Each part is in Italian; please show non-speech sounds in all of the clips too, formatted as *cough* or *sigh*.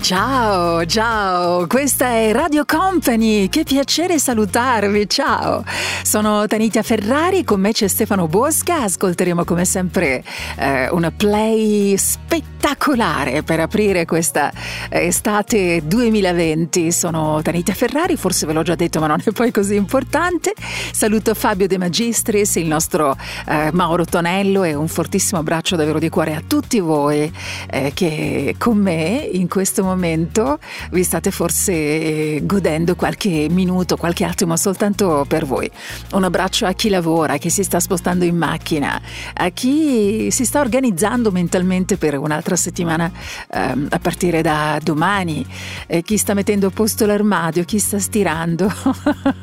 Ciao, ciao, questa è Radio Company, che piacere salutarvi, ciao. Sono Tanitia Ferrari, con me c'è Stefano Bosca, ascolteremo come sempre eh, una play spettacolare per aprire questa estate 2020. Sono Tanitia Ferrari, forse ve l'ho già detto ma non è poi così importante. Saluto Fabio De Magistris, il nostro eh, Mauro Tonello e un fortissimo abbraccio davvero di cuore a tutti voi eh, che con me in questo questo momento vi state forse godendo qualche minuto, qualche attimo soltanto per voi. Un abbraccio a chi lavora, a chi si sta spostando in macchina, a chi si sta organizzando mentalmente per un'altra settimana ehm, a partire da domani, eh, chi sta mettendo a posto l'armadio, chi sta stirando,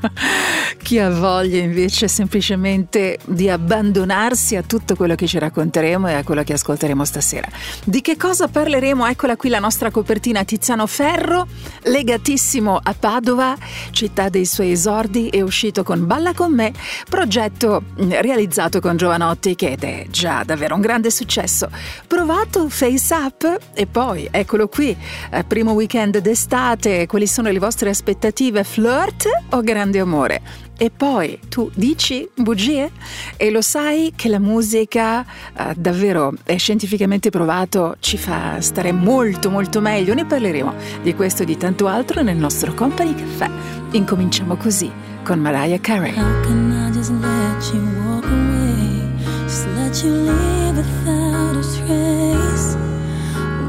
*laughs* chi ha voglia invece semplicemente di abbandonarsi a tutto quello che ci racconteremo e a quello che ascolteremo stasera. Di che cosa parleremo? Eccola qui la nostra copertina copertina Tiziano Ferro, legatissimo a Padova, città dei suoi esordi, è uscito con Balla con me, progetto mm, realizzato con Giovanotti che è già davvero un grande successo. Provato Face Up e poi eccolo qui, eh, primo weekend d'estate, quali sono le vostre aspettative? Flirt o grande amore? E poi tu dici bugie? E lo sai che la musica eh, davvero è scientificamente provato ci fa stare molto molto meglio. Ne parleremo di questo e di tanto altro nel nostro Company Caffè. Incominciamo così con Mariah Carey. How can I just let you walk away? Just let you leave without a trace.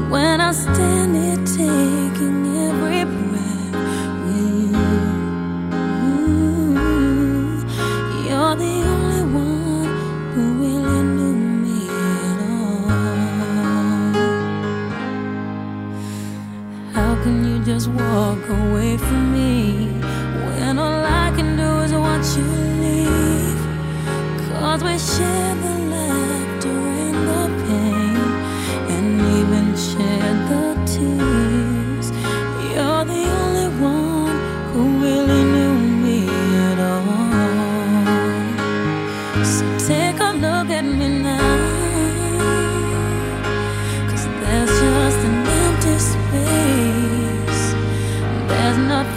When I stand here taking You're the only one who really knew me at all. How can you just walk away from me when all I can do is watch you leave? Cause we share the laughter and the pain, and even share the tears. You're the only one who really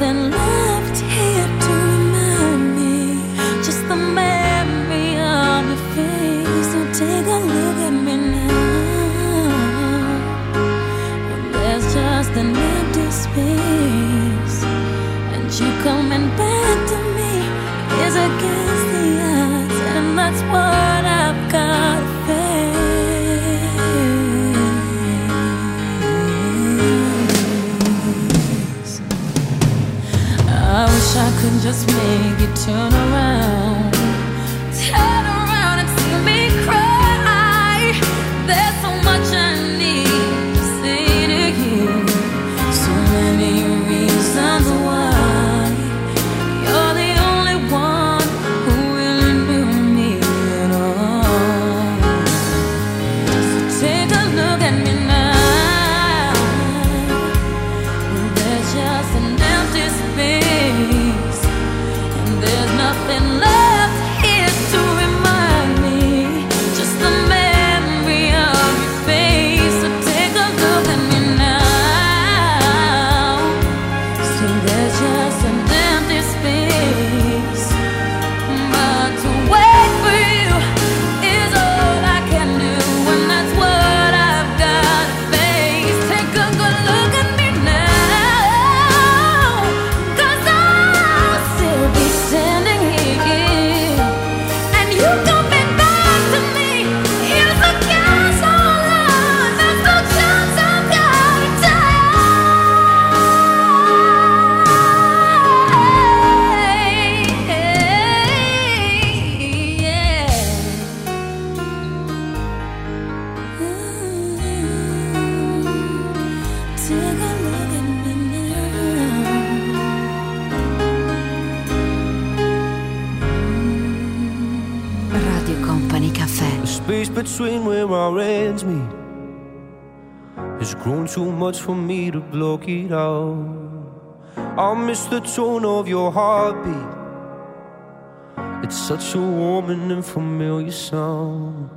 nothing left here to remind me. Just the memory of your face. So take a look at me now. There's just an empty space. And you coming back to me is against the odds. And that's what just make it turn around. It out. I'll miss the tone of your heartbeat. It's such a warm and familiar sound.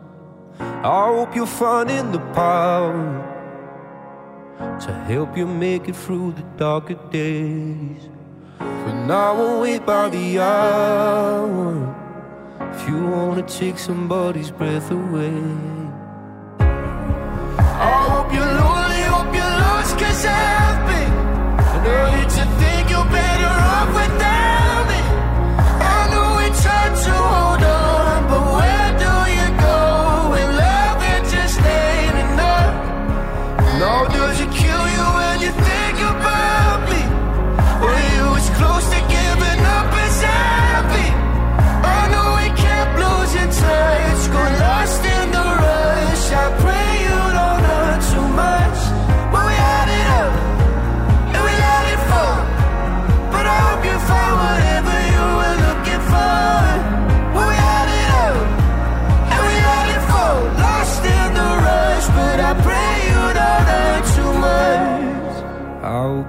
I hope you're finding the power to help you make it through the darker days. But now we'll wait by the hour if you wanna take somebody's breath away. Cause I've been. I know you think you're better off without me. I know to hold on, but where do you go when love just enough? Now does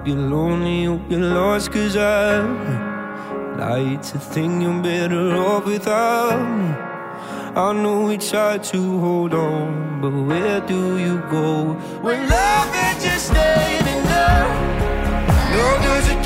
You're lonely, you're lost, cause I like to think you're better off without me. I know we try to hold on, but where do you go when love is just ain't enough? No, does it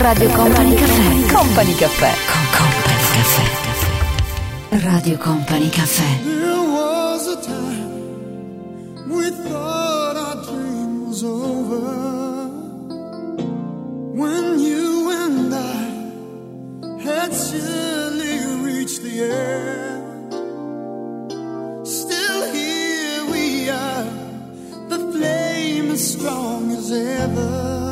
Radio Company Caffè. Company Caffè. Con Company Caffè. Radio Company Caffè. There was a time we thought our dream was over. When you and I had surely reached the end. Still here we are, the flame as strong as ever.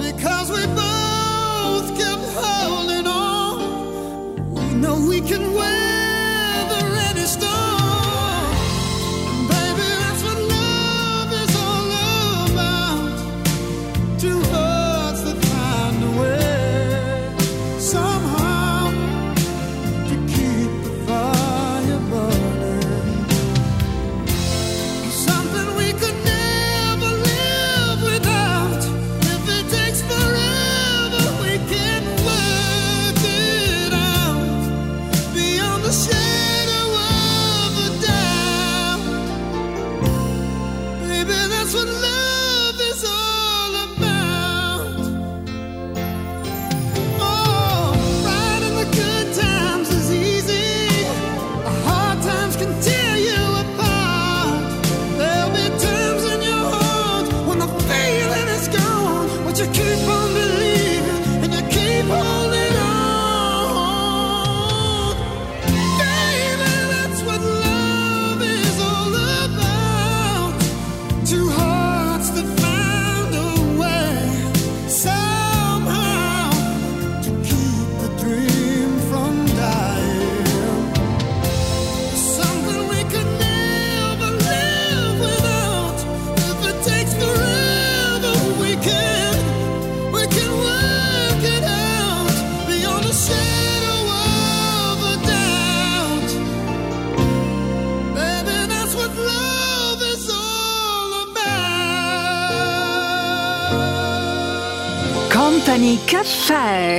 Because we both kept holding on. We know we can weather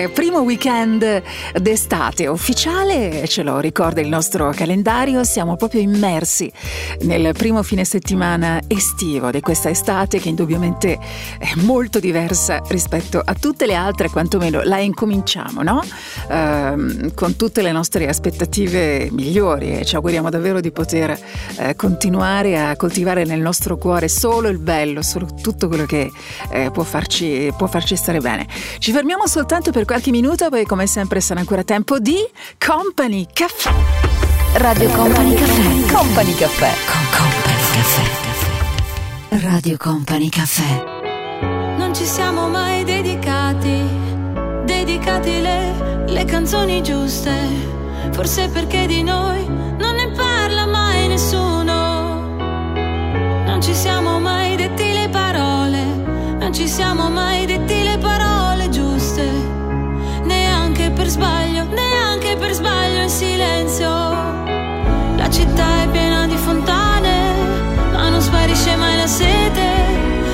Primo weekend d'estate ufficiale, ce lo ricorda il nostro calendario, siamo proprio immersi nel primo fine settimana estivo di questa estate che indubbiamente è molto diversa rispetto a tutte le altre, quantomeno la incominciamo, no? Ehm, con tutte le nostre aspettative migliori e ci auguriamo davvero di poter eh, continuare a coltivare nel nostro cuore solo il bello, solo tutto quello che eh, può, farci, può farci stare bene. Ci fermiamo soltanto per qualche minuto, poi come sempre sarà ancora tempo di Company Caffè. Radio Company Caffè. Company Caffè. Con Company Caffè. Radio Company Caffè. non ci siamo mai dedicati le, le canzoni giuste, forse perché di noi non ne parla mai nessuno. Non ci siamo mai detti le parole, non ci siamo mai detti le parole giuste, neanche per sbaglio, neanche per sbaglio in silenzio. La città è piena di fontane, ma non sparisce mai la sete.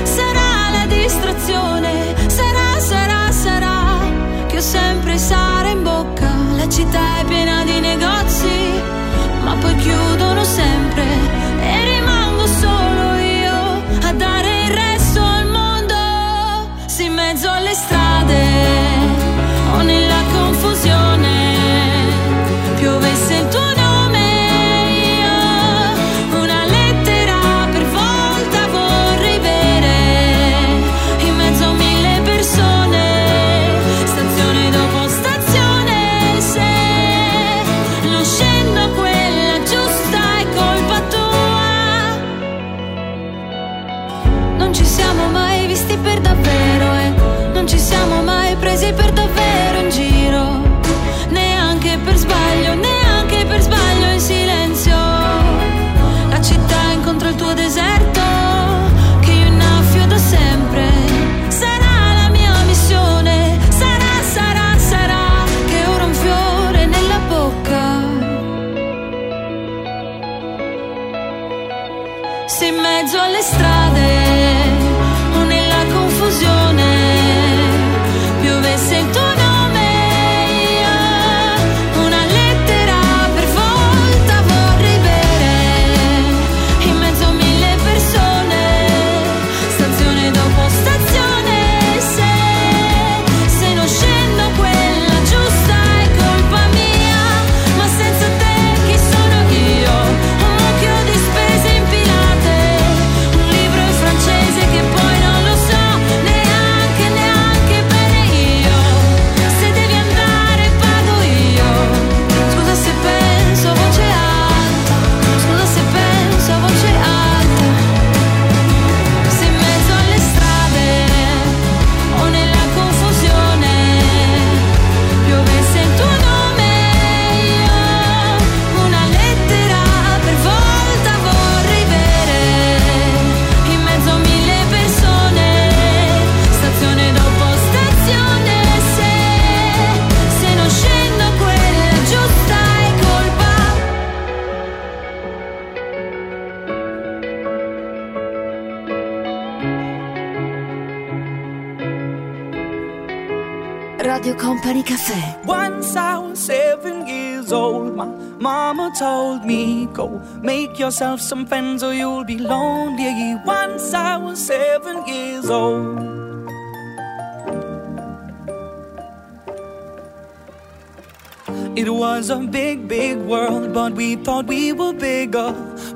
Sarà la distrazione, ho sempre sale in bocca. La città è piena di negozi, ma poi chiudono sempre Se in mezzo alle strade o nella confusione Caffè. Once I was seven years old, my mama told me, Go make yourself some friends or you'll be lonely. Once I was seven years old. It was a big, big world, but we thought we were bigger.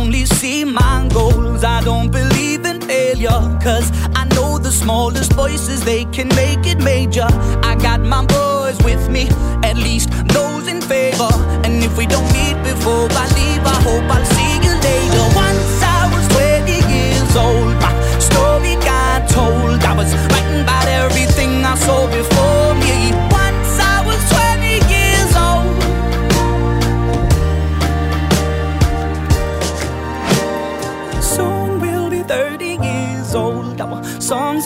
Only see my goals. I don't believe in failure. Cause I know the smallest voices, they can make it major. I got my boys with me, at least those in favor. And if we don't meet before I leave, I hope I'll see you later. Once I was 20 years old, my story got told. I was writing about everything I saw before me.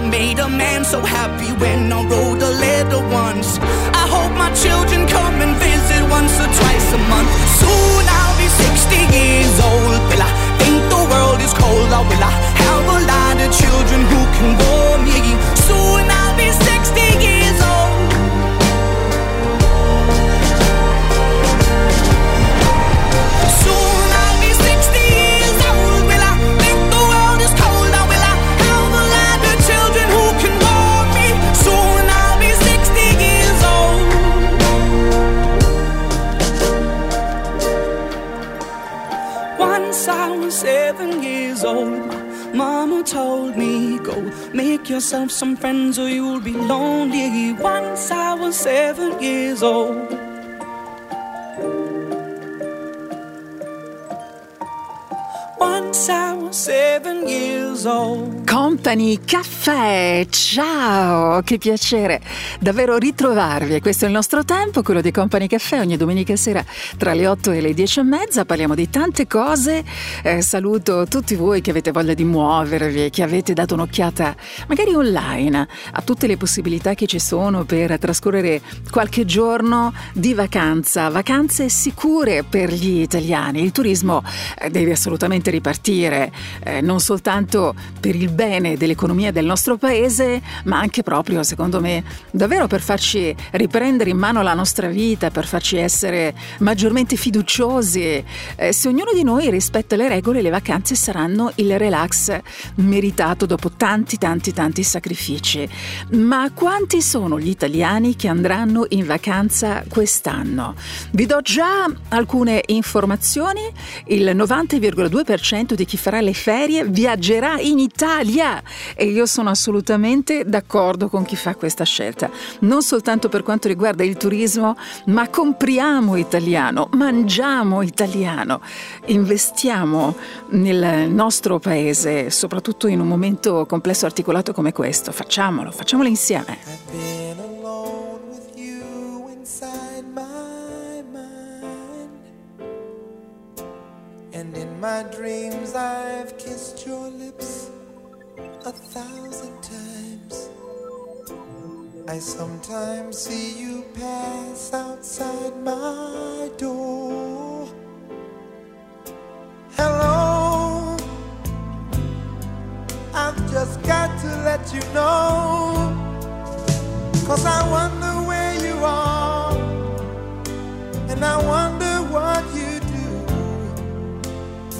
I made a man so happy when I wrote a letter once. I hope my children come and visit once or twice a month. Soon I'll be 60 years old. Will I think the world is cold? Or will I have a lot of children who can warm me? Soon make yourself some friends or you'll be lonely. Once I was seven years old. Once I was seven years old. Company Caffè, ciao, che piacere davvero ritrovarvi. Questo è il nostro tempo, quello di Company Caffè, ogni domenica sera tra le 8 e le 10 e mezza parliamo di tante cose. Eh, saluto tutti voi che avete voglia di muovervi, che avete dato un'occhiata magari online a tutte le possibilità che ci sono per trascorrere qualche giorno di vacanza, vacanze sicure per gli italiani. Il turismo eh, deve assolutamente ripartire, eh, non soltanto per il bene dell'economia del nostro paese, ma anche proprio, secondo me, davvero per farci riprendere in mano la nostra vita, per farci essere maggiormente fiduciosi. Eh, se ognuno di noi rispetta le regole, le vacanze saranno il relax meritato dopo tanti, tanti, tanti sacrifici. Ma quanti sono gli italiani che andranno in vacanza quest'anno? Vi do già alcune informazioni. Il 90,2% di chi farà le ferie viaggerà in Italia e io sono assolutamente d'accordo con chi fa questa scelta. Non soltanto per quanto riguarda il turismo, ma compriamo italiano, mangiamo italiano, investiamo nel nostro paese, soprattutto in un momento complesso e articolato come questo. Facciamolo, facciamolo insieme. My dreams, I've kissed your lips a thousand times. I sometimes see you pass outside my door. Hello, I've just got to let you know. Cause I wonder where you are, and I wonder what you.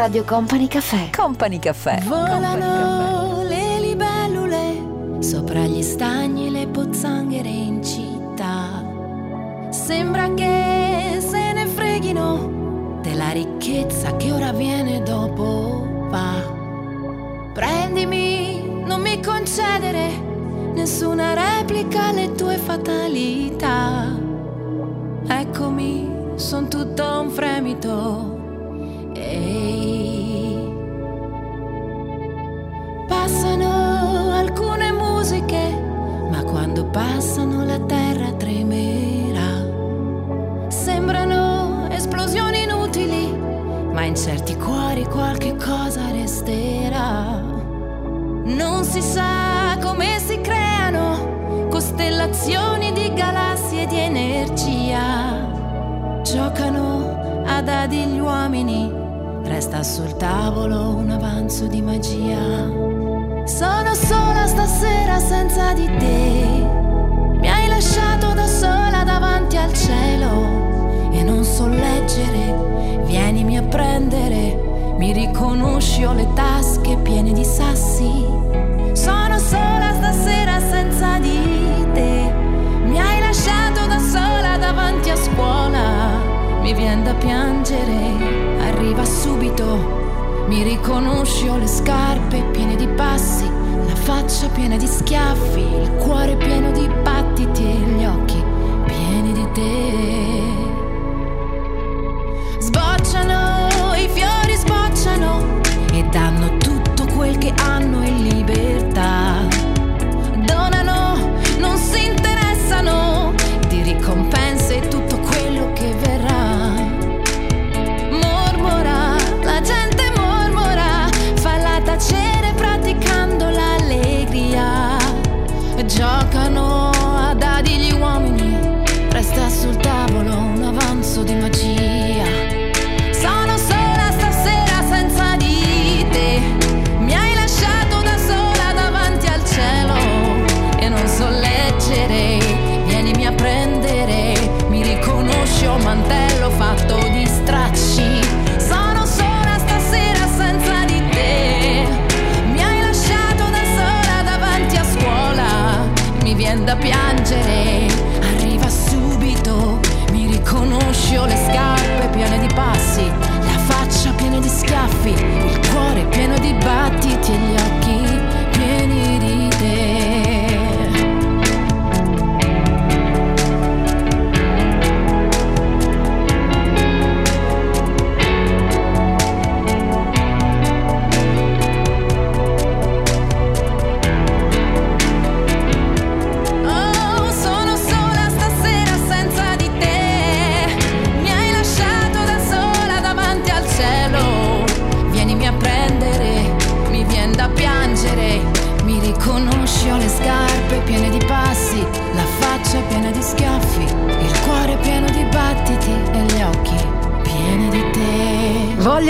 Radio Company Caffè. Company Caffè. Volano. Company Caffè.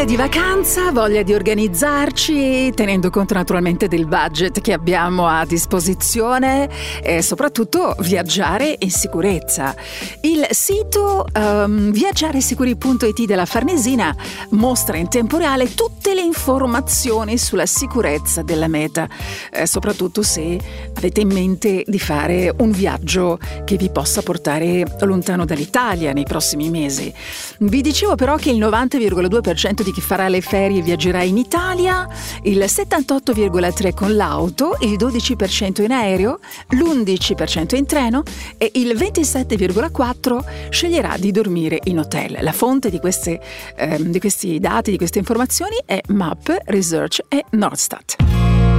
Voglia di vacanza, voglia di organizzarci, tenendo conto naturalmente del budget che abbiamo a disposizione e soprattutto viaggiare in sicurezza. Il sito ehm, um, viaggiaresicuri.it della Farnesina mostra in tempo reale tutte le informazioni sulla sicurezza della meta, eh, soprattutto se avete in mente di fare un viaggio che vi possa portare lontano dall'Italia nei prossimi mesi. Vi dicevo però che il 90,2% di di chi farà le ferie e viaggerà in Italia, il 78,3% con l'auto, il 12% in aereo, l'11% in treno e il 27,4% sceglierà di dormire in hotel. La fonte di, queste, eh, di questi dati, di queste informazioni è MAP, Research e Nordstat.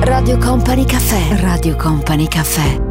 Radio Company Caffè. Radio Company Caffè.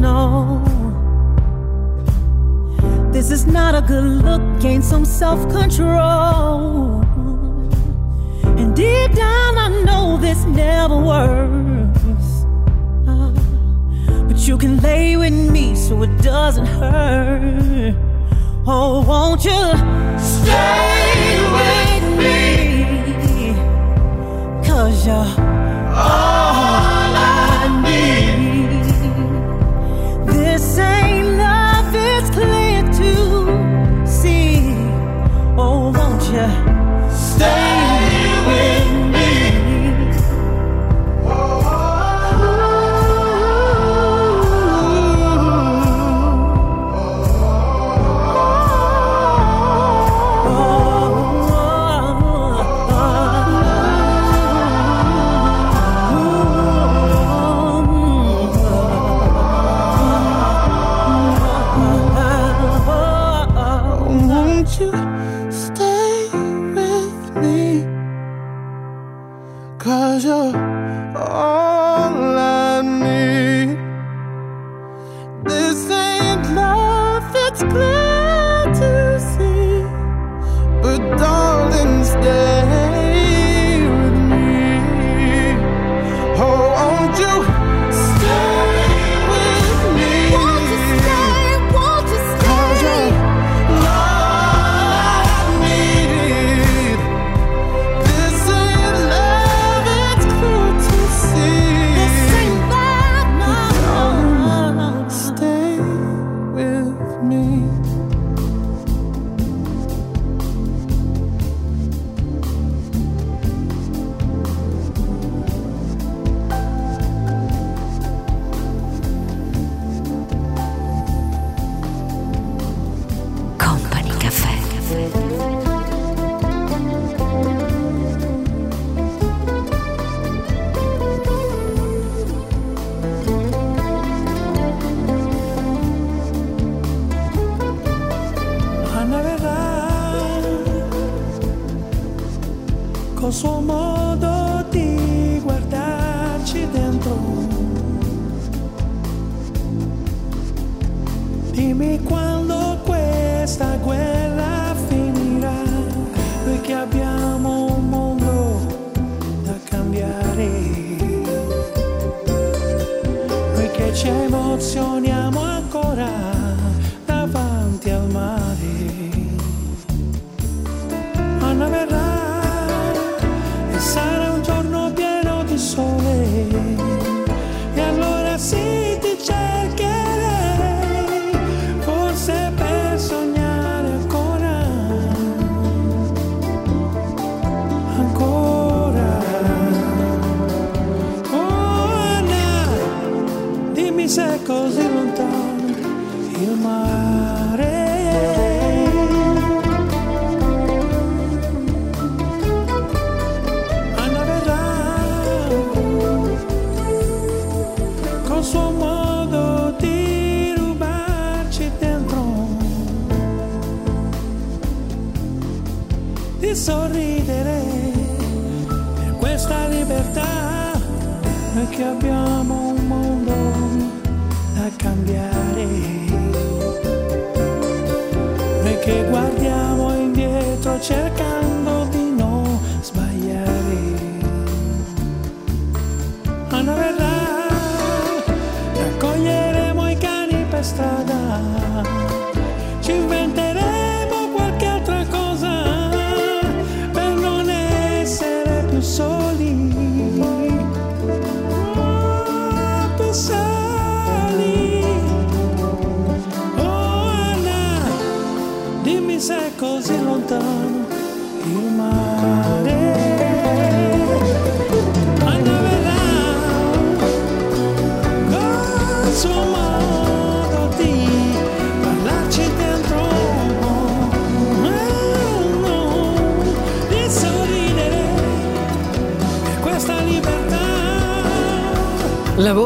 know. This is not a good look, gain some self control. And deep down, I know this never works. Uh, but you can lay with me so it doesn't hurt. Oh, won't you stay with me? Cause you're all.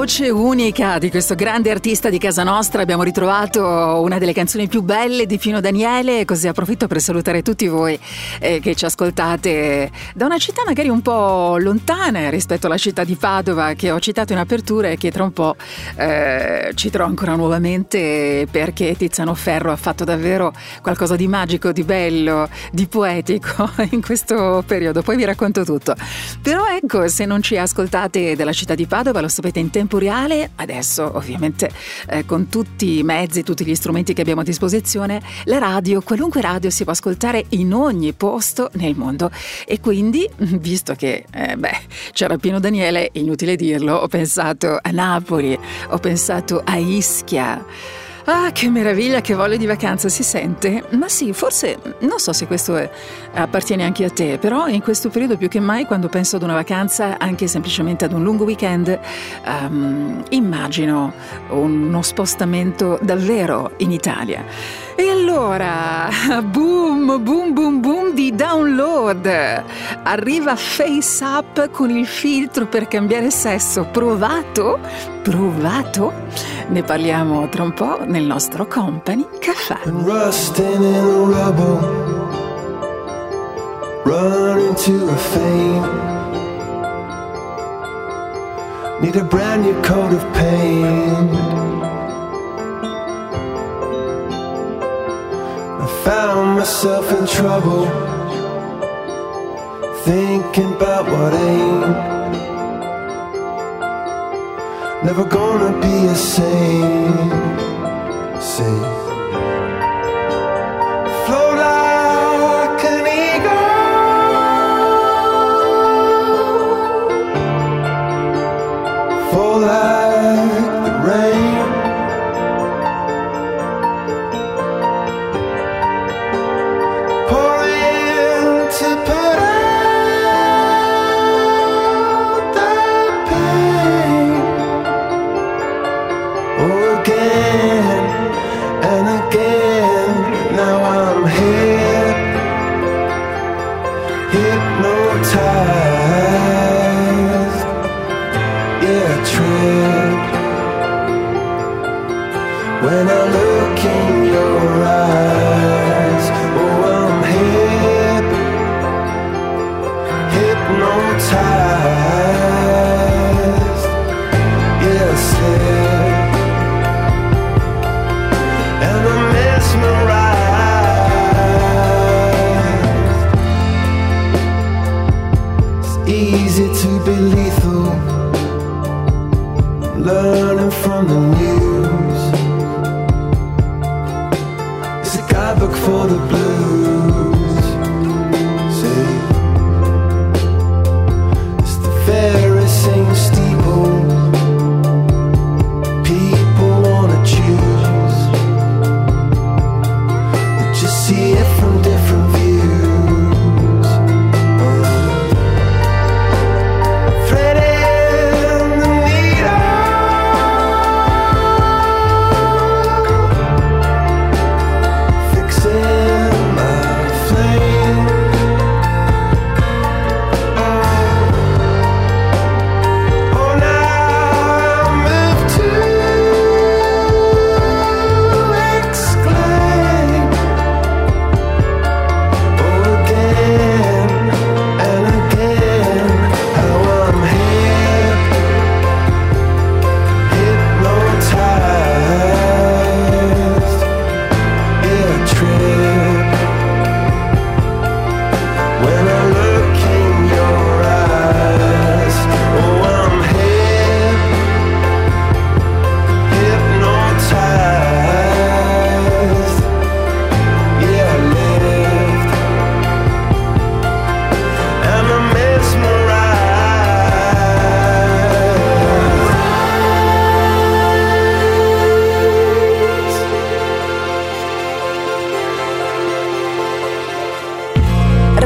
Voce unica di questo grande artista di casa nostra, abbiamo ritrovato una delle canzoni più belle di Pino Daniele, così approfitto per salutare tutti voi eh, che ci ascoltate da una città magari un po' lontana rispetto alla città di Padova che ho citato in apertura e che tra un po' eh, citerò ancora nuovamente perché Tiziano Ferro ha fatto davvero qualcosa di magico, di bello, di poetico *laughs* in questo periodo, poi vi racconto tutto. Però ecco, se non ci ascoltate dalla città di Padova, lo sapete in tempo reale, adesso ovviamente eh, con tutti i mezzi, tutti gli strumenti che abbiamo a disposizione, la radio, qualunque radio si può ascoltare in ogni posto nel mondo. E quindi, *laughs* visto che eh, beh, c'era Pino Daniele, inutile dirlo, ho pensato a Napoli, ho pensato a Ischia. Ah, che meraviglia, che voglia di vacanza si sente. Ma sì, forse non so se questo è- appartiene anche a te, però in questo periodo più che mai, quando penso ad una vacanza, anche semplicemente ad un lungo weekend, ehm, immagino uno spostamento davvero in Italia. E allora, *laughs* boom, boom, boom, boom di download. Arriva Face Up con il filtro per cambiare sesso. Provato? Provato? Ne parliamo tra un po' nel nostro Company Caffè. rusting in the rubble, running to a fame. Need a brand new coat of paint. I found myself in trouble, thinking about what ain't. Never gonna be a saint. Say.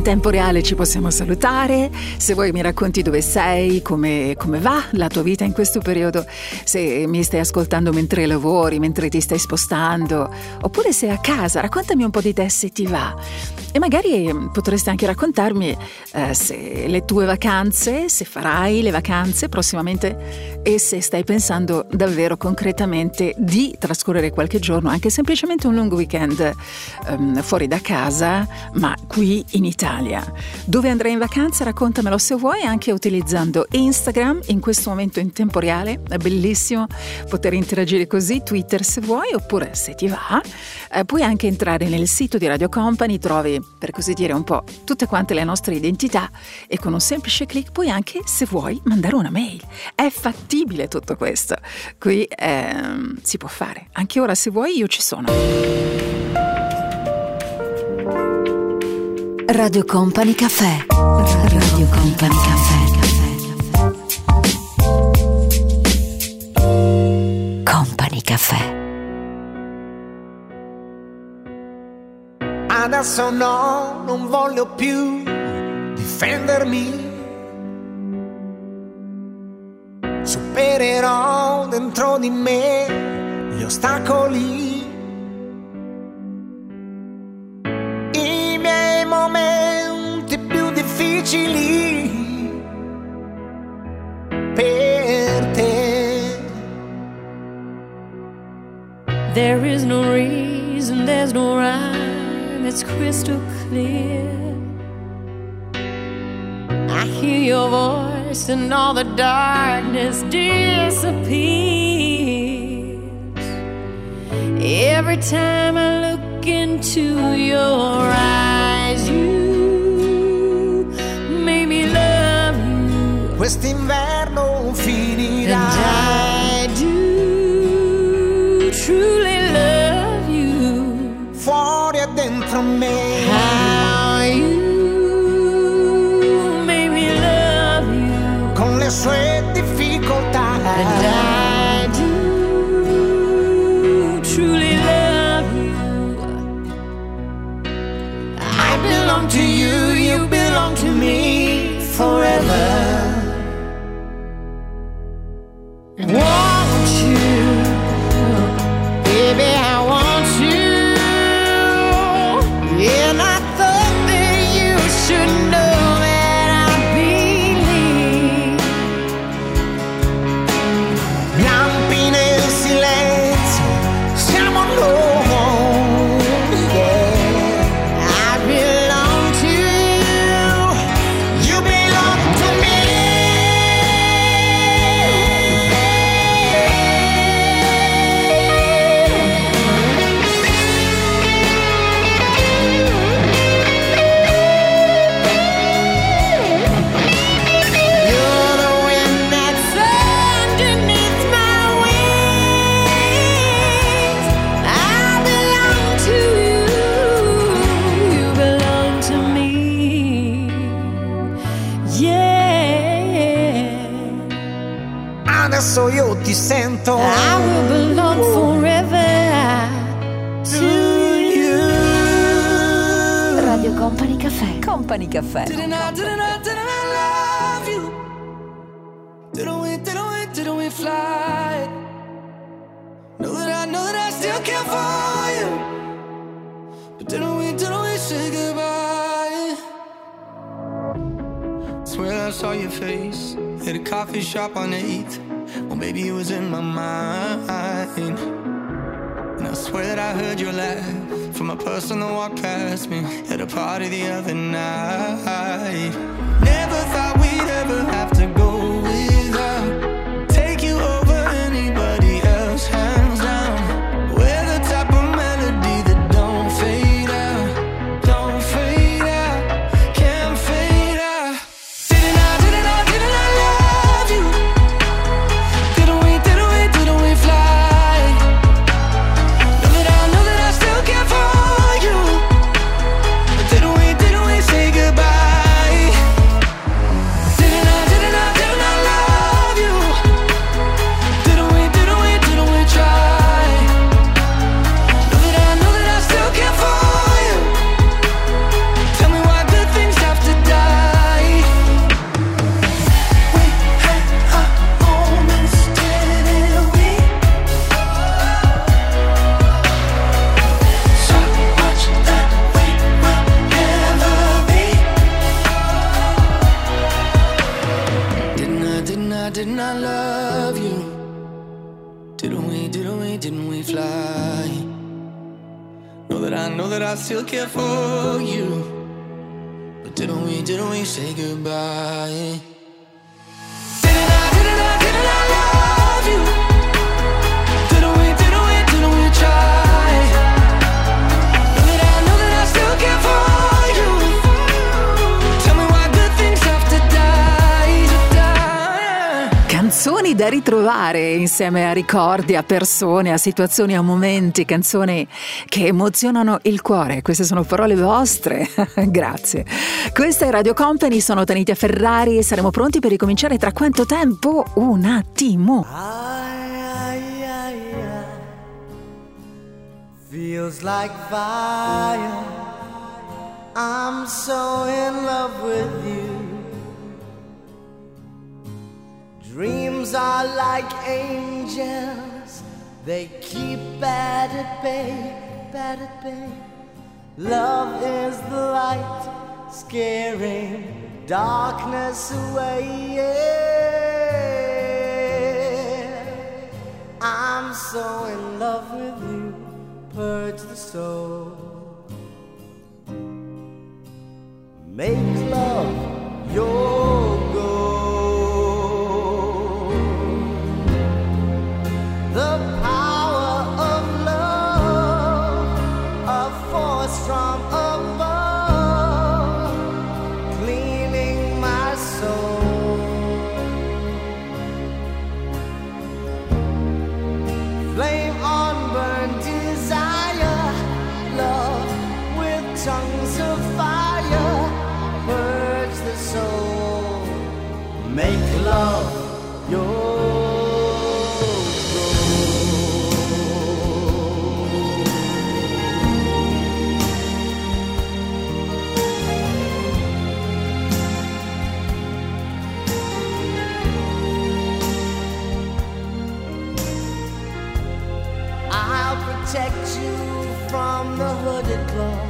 In tempo reale ci possiamo salutare, se vuoi mi racconti dove sei, come, come va la tua vita in questo periodo, se mi stai ascoltando mentre lavori, mentre ti stai spostando, oppure sei a casa, raccontami un po' di te se ti va. E magari eh, potresti anche raccontarmi eh, se le tue vacanze, se farai le vacanze prossimamente e se stai pensando davvero concretamente di trascorrere qualche giorno, anche semplicemente un lungo weekend ehm, fuori da casa, ma qui in Italia. Dove andrai in vacanza? Raccontamelo se vuoi, anche utilizzando Instagram in questo momento in tempo reale. È bellissimo poter interagire così, Twitter se vuoi, oppure se ti va, eh, puoi anche entrare nel sito di Radio Company, trovi per così dire un po' tutte quante le nostre identità e con un semplice clic puoi anche, se vuoi, mandare una mail. È fattibile tutto questo. Qui ehm, si può fare. Anche ora, se vuoi, io ci sono. Radio Company Caffè. Radio Company Caffè. Company Caffè. Adesso no, non voglio più difendermi. Supererò dentro di me gli ostacoli. I miei momenti più difficili per te. There is no reason, there's no rhyme, it's crystal clear. I hear your voice and all the darkness disappears. Every time I look into your eyes, you make me love you. Quest'inverno finirà. And I do truly me. Caffè. Didn't I, didn't I, didn't I love you? Didn't we, didn't we, didn't we fly? Know that I, know that I still care for you. But didn't we, didn't we say goodbye? Swear I saw your face at a coffee shop on 8th. Well, maybe it was in my mind. And I swear that I heard your laugh from a person that walked past me at a party the other night. Never thought we'd ever have to still care for you. But didn't we, didn't we say goodbye? Canzoni da ritrovare insieme a ricordi, a persone, a situazioni, a momenti, canzoni che emozionano il cuore. Queste sono parole vostre. *laughs* Grazie. Questa è Radio Company, sono Tanitia Ferrari e saremo pronti per ricominciare tra quanto tempo? Un attimo. Feels like fire. I'm so in love with you. Dreams are like angels. They keep bad at bay, bad at bay. Love is the light, scaring darkness away. Yeah. I'm so in love with you, purge the soul. Make love your tongues of fire, purge the soul, make love your soul I'll protect you from the hooded claw.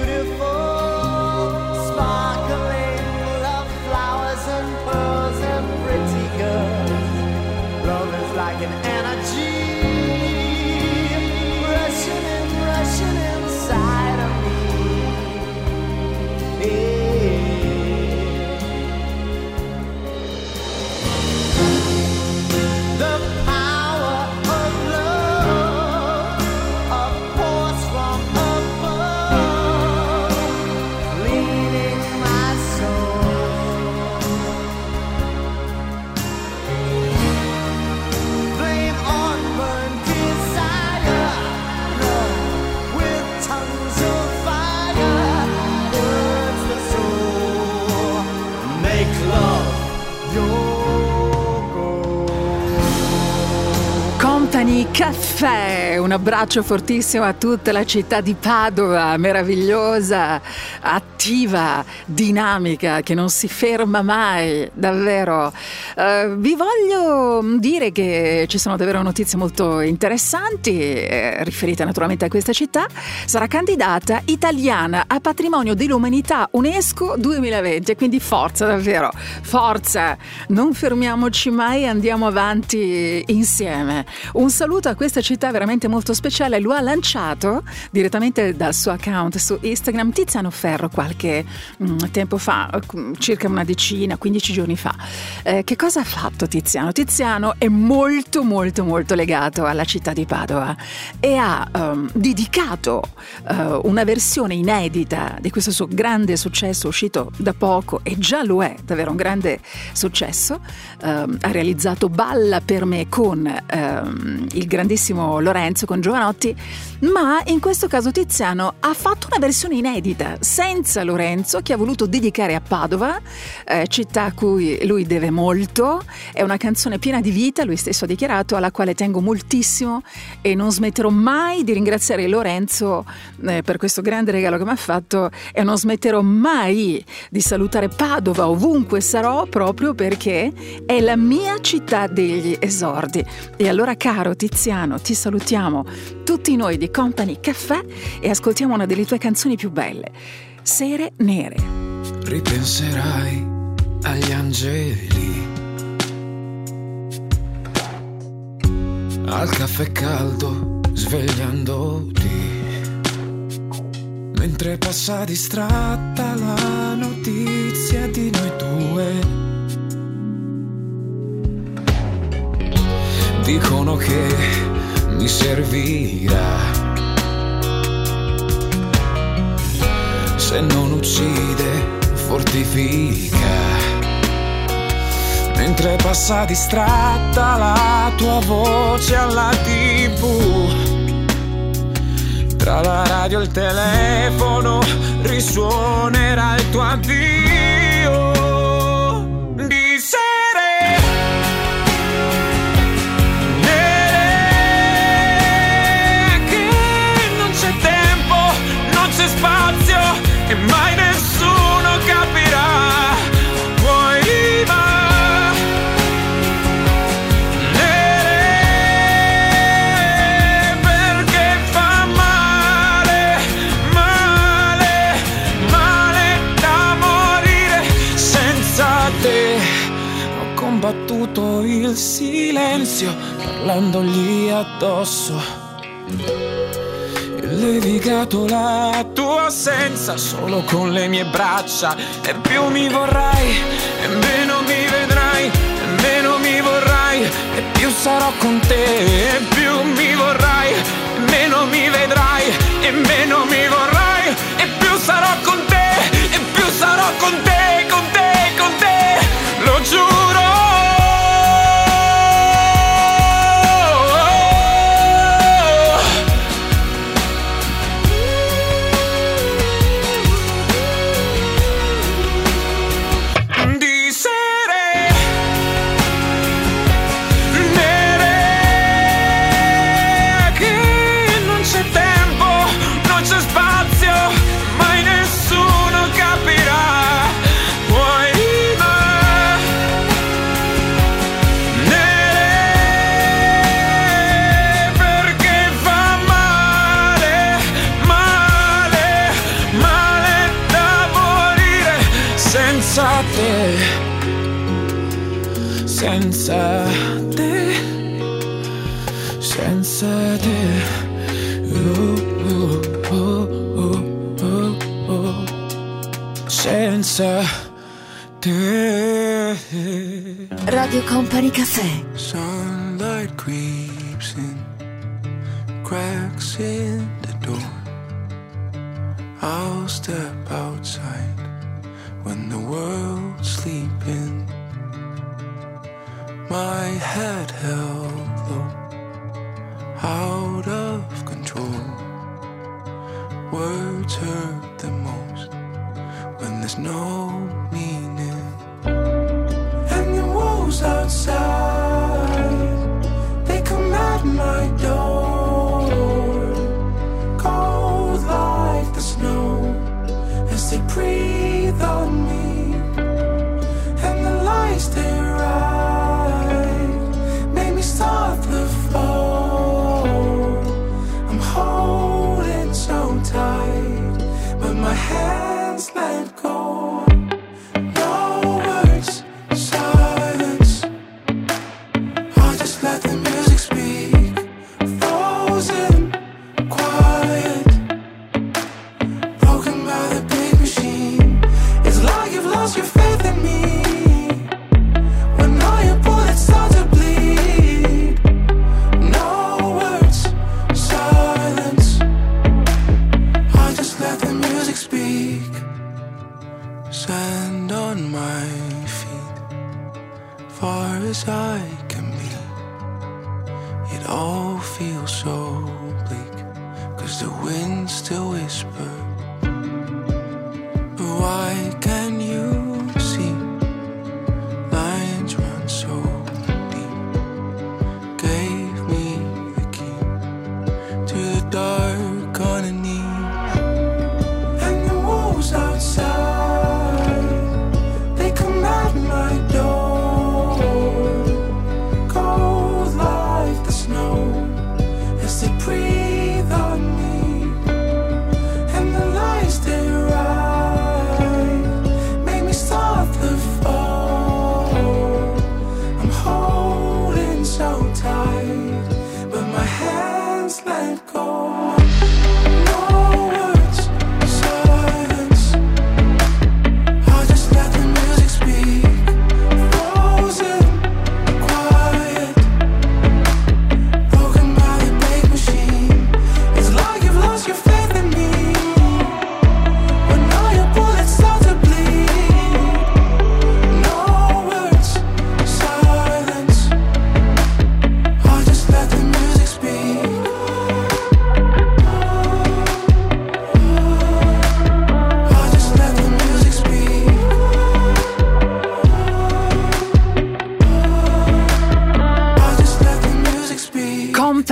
Caffè. Un abbraccio fortissimo a tutta la città di Padova, meravigliosa, attiva, dinamica, che non si ferma mai, davvero. Eh, vi voglio dire che ci sono davvero notizie molto interessanti, eh, riferite naturalmente a questa città. Sarà candidata italiana a patrimonio dell'umanità UNESCO 2020, quindi forza davvero, forza, non fermiamoci mai, andiamo avanti insieme. Un saluto a questa città veramente molto speciale, lo ha lanciato direttamente dal suo account su Instagram Tiziano Ferro qualche mm, tempo fa, mm, circa una decina, 15 giorni fa. Eh, che cosa ha fatto Tiziano? Tiziano è molto molto molto legato alla città di Padova e ha ehm, dedicato eh, una versione inedita di questo suo grande successo uscito da poco e già lo è, davvero un grande successo. Ehm, ha realizzato Balla per me con ehm, il grandissimo Lorenzo, con Giovanotti, ma in questo caso Tiziano ha fatto una versione inedita senza Lorenzo che ha voluto dedicare a Padova, eh, città a cui lui deve molto. È una canzone piena di vita, lui stesso ha dichiarato, alla quale tengo moltissimo e non smetterò mai di ringraziare Lorenzo eh, per questo grande regalo che mi ha fatto e non smetterò mai di salutare Padova ovunque sarò proprio perché è la mia città degli esordi. E allora caro Tiziano, ti salutiamo tutti noi di Company Caffè e ascoltiamo una delle tue canzoni più belle, Sere Nere. ripenserai agli angeli, al caffè caldo svegliandoti, mentre passa distratta la notizia di noi due. Dicono che mi servirà se non uccide, fortifica. Mentre passa distratta la tua voce alla tv. Tra la radio e il telefono risuonerà il tuo addio. E mai nessuno capirà. Poi va nere perché fa male, male, male da morire senza te. Ho combattuto il silenzio parlandogli addosso. Levigato la tua assenza solo con le mie braccia. E più mi vorrai e meno mi vedrai E meno mi vorrai e più sarò con te. E più mi vorrai e meno mi vedrai E meno mi vorrai e più sarò con te E più sarò con te, con te, con te. Lo giuro Senza te. Radio Company Caffè. Sunlight creeps in, cracks in the door. I'll step outside when the world's sleeping. My head far as I can be. It all feels so bleak, cause the wind still whispers. But why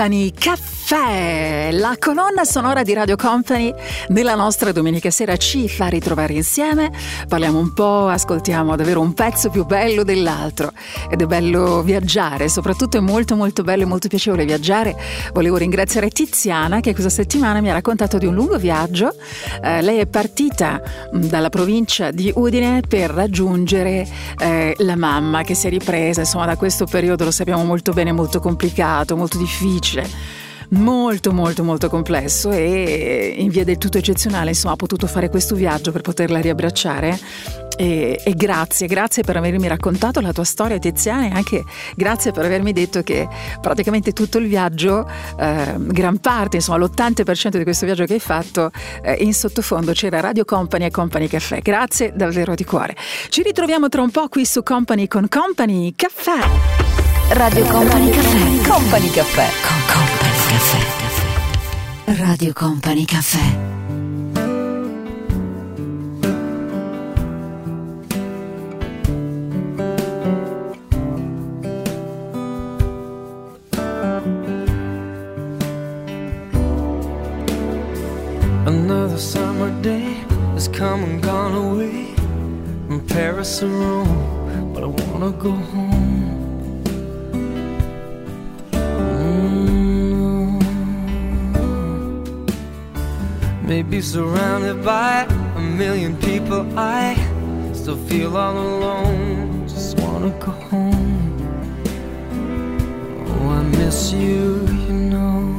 Company Caffè, la colonna sonora di Radio Company nella nostra domenica sera ci fa ritrovare insieme, parliamo un po', ascoltiamo davvero un pezzo più bello dell'altro ed è bello viaggiare, soprattutto è molto molto bello e molto piacevole viaggiare. Volevo ringraziare Tiziana che questa settimana mi ha raccontato di un lungo viaggio, Eh, lei è partita mh, dalla provincia di Udine per raggiungere eh, la mamma che si è ripresa, insomma da questo periodo lo sappiamo molto bene, molto complicato, molto difficile molto molto molto complesso. E in via del tutto eccezionale insomma ha potuto fare questo viaggio per poterla riabbracciare e, e grazie, grazie per avermi raccontato la tua storia Tiziana e anche grazie per avermi detto che praticamente tutto il viaggio, eh, gran parte, insomma l'80% di questo viaggio che hai fatto, eh, in sottofondo c'era Radio Company e Company Caffè. Grazie davvero di cuore. Ci ritroviamo tra un po' qui su Company con Company Caffè. Radio Company Caffè. Company Caffè. Con Company Caffè. Radio Company Caffè. Come and gone away from Paris or Rome, but I wanna go home. Mm. Maybe surrounded by a million people, I still feel all alone. Just wanna go home. Oh, I miss you, you know.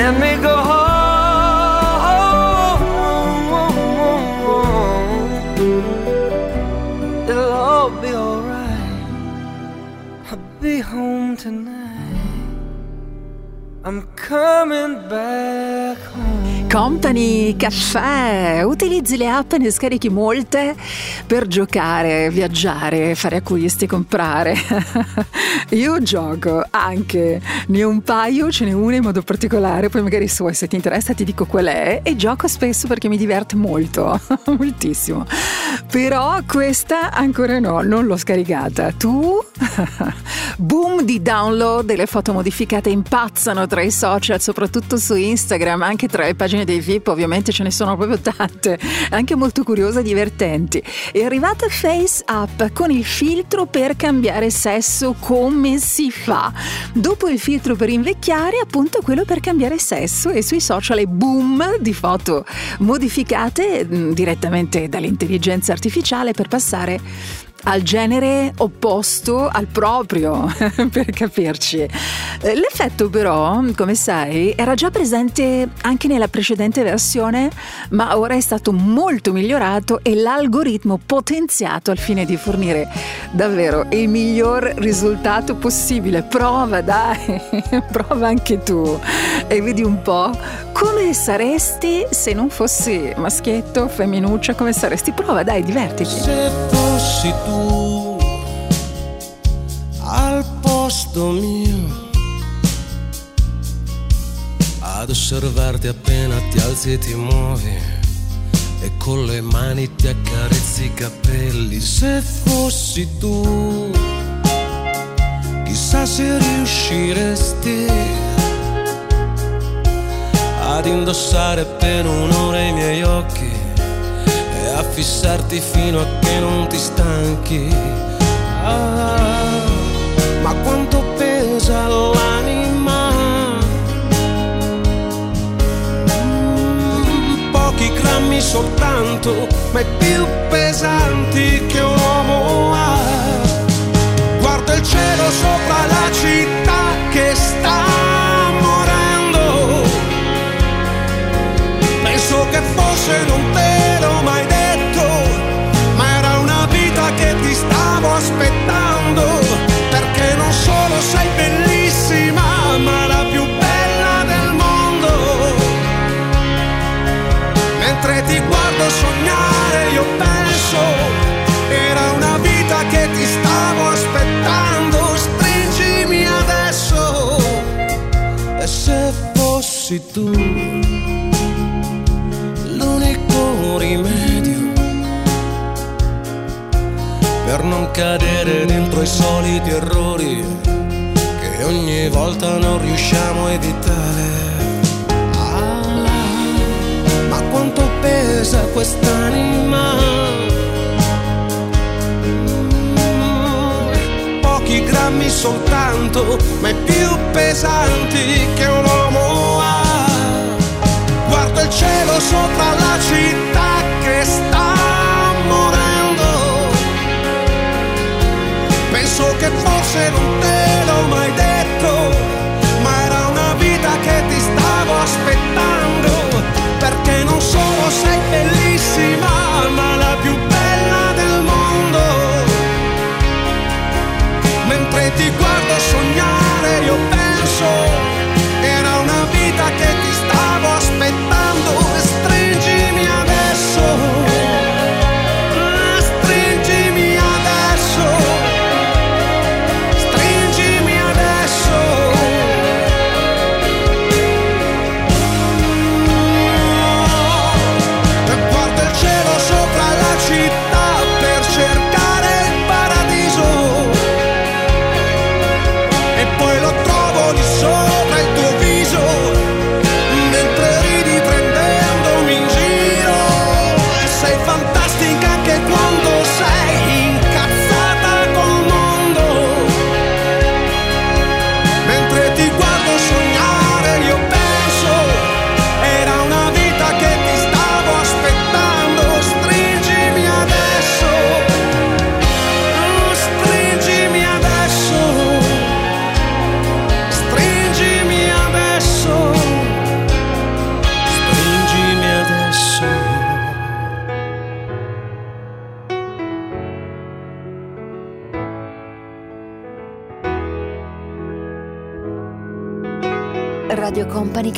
Let me go home. It'll all be alright. I'll be home tonight. I'm coming back home. Company Caffè, utilizzi le app, ne scarichi molte per giocare, viaggiare, fare acquisti, comprare. *laughs* Io gioco anche, ne ho un paio, ce n'è una in modo particolare, poi magari vuoi, se ti interessa ti dico qual è e gioco spesso perché mi diverte molto, *laughs* moltissimo. Però questa ancora no, non l'ho scaricata. Tu? *laughs* Boom di download delle foto modificate impazzano tra i social, soprattutto su Instagram, anche tra le pagine dei VIP, ovviamente ce ne sono proprio tante, anche molto curiose e divertenti. È arrivata Face Up con il filtro per cambiare sesso, come si fa? Dopo il filtro per invecchiare, appunto quello per cambiare sesso e sui social è boom di foto modificate mh, direttamente dall'intelligenza artificiale per passare al genere opposto al proprio, *laughs* per capirci. Eh, L'effetto però, come sai, era già presente anche nella precedente versione, ma ora è stato molto migliorato e l'algoritmo potenziato al fine di fornire davvero il miglior risultato possibile. Prova, dai, *laughs* prova anche tu e vedi un po' come saresti se non fossi maschietto, femminuccia, come saresti. Prova, dai, divertiti. Se fossi tu al posto mio. Ad osservarti appena ti alzi e ti muovi e con le mani ti accarezzi i capelli. Se fossi tu chissà se riusciresti ad indossare per un'ora i miei occhi fissarti fino a che non ti stanchi. Ah, ma quanto pesa l'anima? Mm, pochi grammi soltanto, ma i più pesanti che un uomo ha. Guarda il cielo sopra la città che sta fossi tu l'unico rimedio per non cadere dentro i soliti errori che ogni volta non riusciamo a evitare. Ah, ma quanto pesa quest'anima? Mm, Pochi grammi soltanto, ma i più pesanti che un uomo cielo sopra la città che sta morendo. Penso che forse non te l'ho mai detto, ma era una vita che ti stavo aspettando. Perché non solo sei bellissima, ma la più bella del mondo. Mentre ti guardo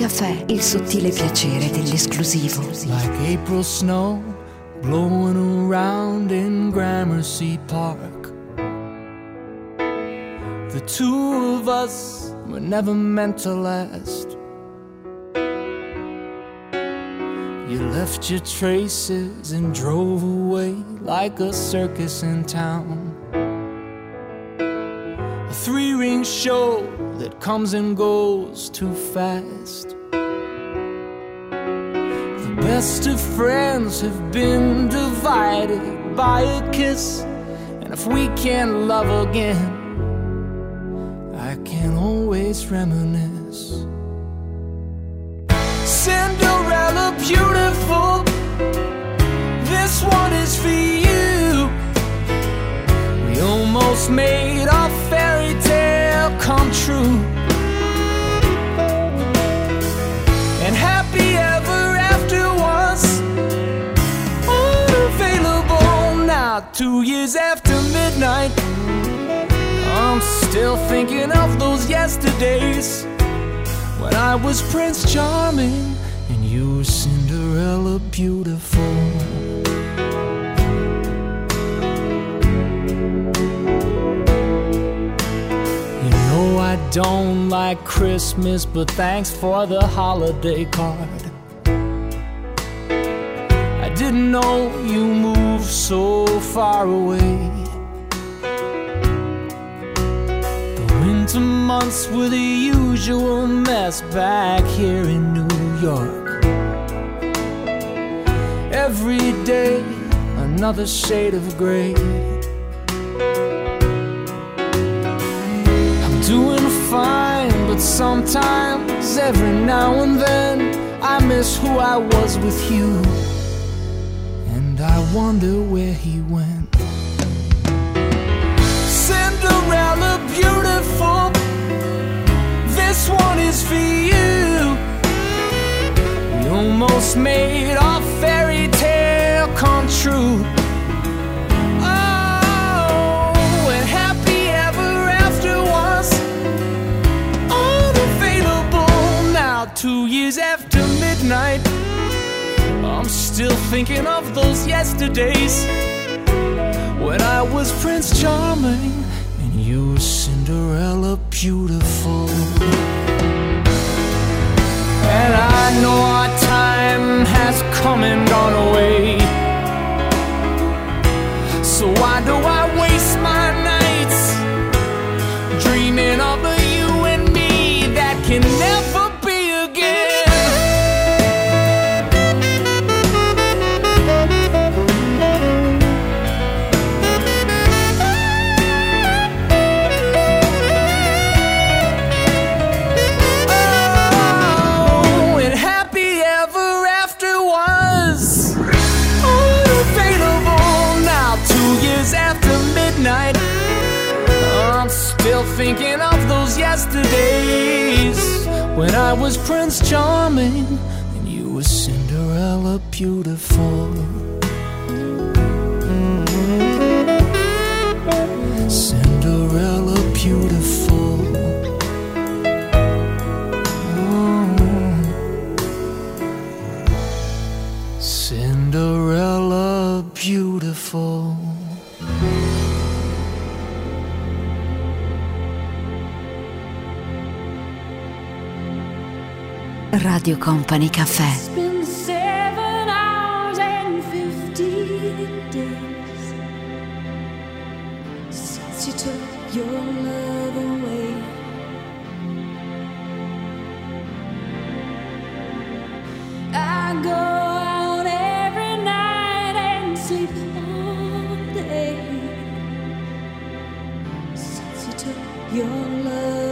Cafè, il sottile piacere dell'esclusivo. like April snow blowing around in Gramercy Park. The two of us were never meant to last. You left your traces and drove away like a circus in town. A three ring show that comes and goes too fast. The best of friends have been divided by a kiss. And if we can't love again, I can always reminisce. Cinderella, beautiful, this one is for you. We almost made true. And happy ever after was unavailable now, two years after midnight. I'm still thinking of those yesterdays when I was Prince Charming and you were Cinderella beautiful. Don't like Christmas, but thanks for the holiday card. I didn't know you moved so far away. The winter months were the usual mess back here in New York. Every day, another shade of gray. I'm doing fine, but sometimes, every now and then, I miss who I was with you. And I wonder where he went. Cinderella, beautiful, this one is for you. We almost made our fairy tale come true. Two years after midnight. I'm still thinking of those yesterdays when I was Prince Charming and you were Cinderella beautiful. And I know our time has come and gone away. So why do I when I was Prince Charming and you were Cinderella beautiful. Since you took your love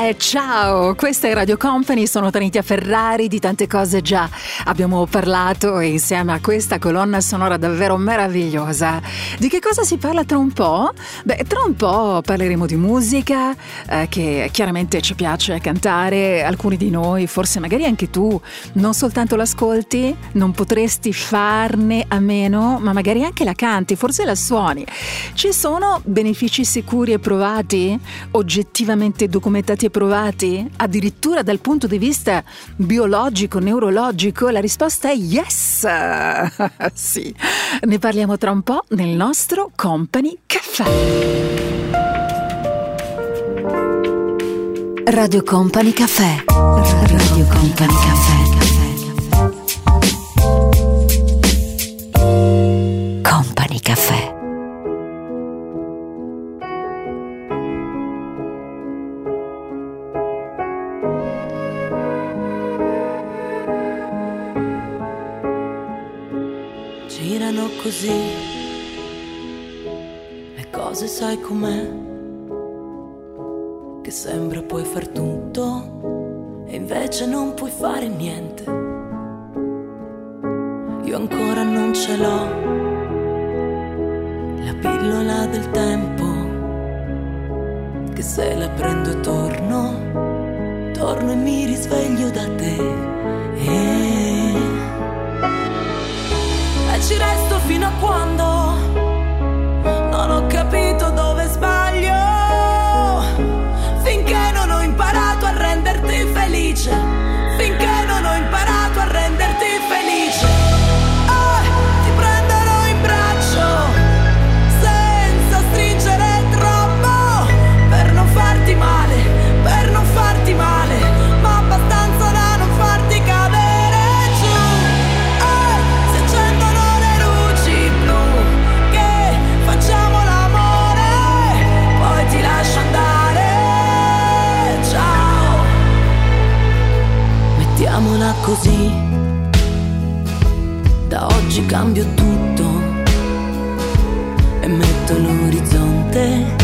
Caffè, ciao! Questa è Radio Company, sono Tanitia Ferrari, di tante cose già abbiamo parlato e insieme a questa colonna sonora davvero meravigliosa. Di che cosa si parla tra un po'? Beh, tra un po' parleremo di musica, eh, che chiaramente ci piace cantare, alcuni di noi, forse magari anche tu, non soltanto l'ascolti, non potresti farne a meno, ma magari anche la canti, forse la suoni. Ci sono benefici sicuri e provati? Oggettivamente documentati e provati? Addirittura dal punto di vista biologico, neurologico? La risposta è yes! *laughs* sì, ne parliamo tra un po' nel nostro Company Caffè. Radio Company Caffè. Radio Company Caffè. Company Caffè. Sai com'è? Che sembra puoi far tutto e invece non puoi fare niente. Io ancora non ce l'ho, la pillola del tempo, che se la prendo torno, torno e mi risveglio da te. E e ci resto fino a quando non così. Da oggi cambio tutto e metto l'orizzonte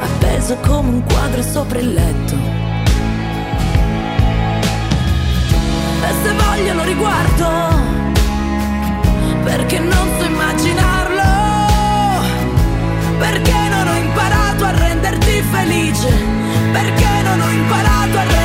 appeso come un quadro sopra il letto. E se voglio lo riguardo perché non so immaginarlo, perché non ho imparato a renderti felice, perché non ho imparato a renderti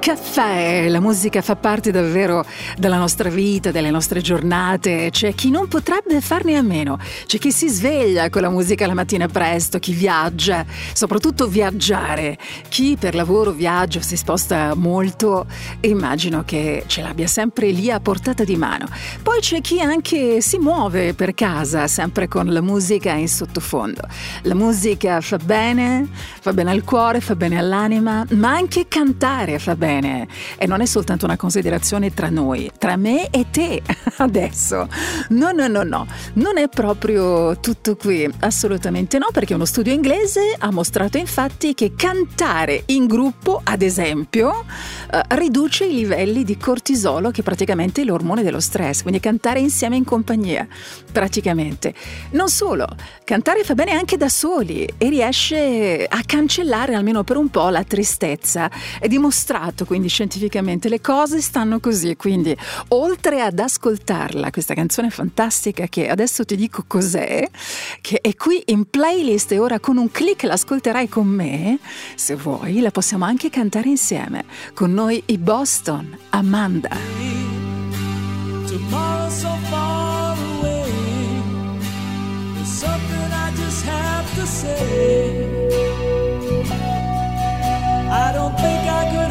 Caffè, la musica fa parte davvero della nostra vita, delle nostre giornate, c'è chi non potrebbe farne a meno, c'è chi si sveglia con la musica la mattina presto, chi viaggia, soprattutto viaggiare, chi per lavoro viaggia, si sposta molto immagino che ce l'abbia sempre lì a portata di mano. Poi c'è chi anche si muove per casa, sempre con la musica in sottofondo. La musica fa bene, fa bene al cuore, fa bene all'anima, ma anche cantare fa bene e non è soltanto una considerazione tra noi, tra me e te *laughs* adesso. No, no, no, no, non è proprio tutto qui, assolutamente no, perché uno studio inglese ha mostrato infatti che cantare in gruppo, ad esempio, eh, riduce i livelli di cortisolo, che è praticamente l'ormone dello stress, quindi cantare insieme in compagnia, praticamente. Non solo, cantare fa bene anche da soli e riesce a cancellare almeno per un po' la tristezza. È dimostrato quindi scientificamente le cose stanno così, quindi oltre ad ascoltarla, questa canzone fantastica che adesso ti dico cos'è, che è qui in playlist e ora con un clic l'ascolterai con me, se vuoi la possiamo anche cantare insieme, con noi i Boston, Amanda. Tomorrow's so far away. There's something I just have to say. I don't think I could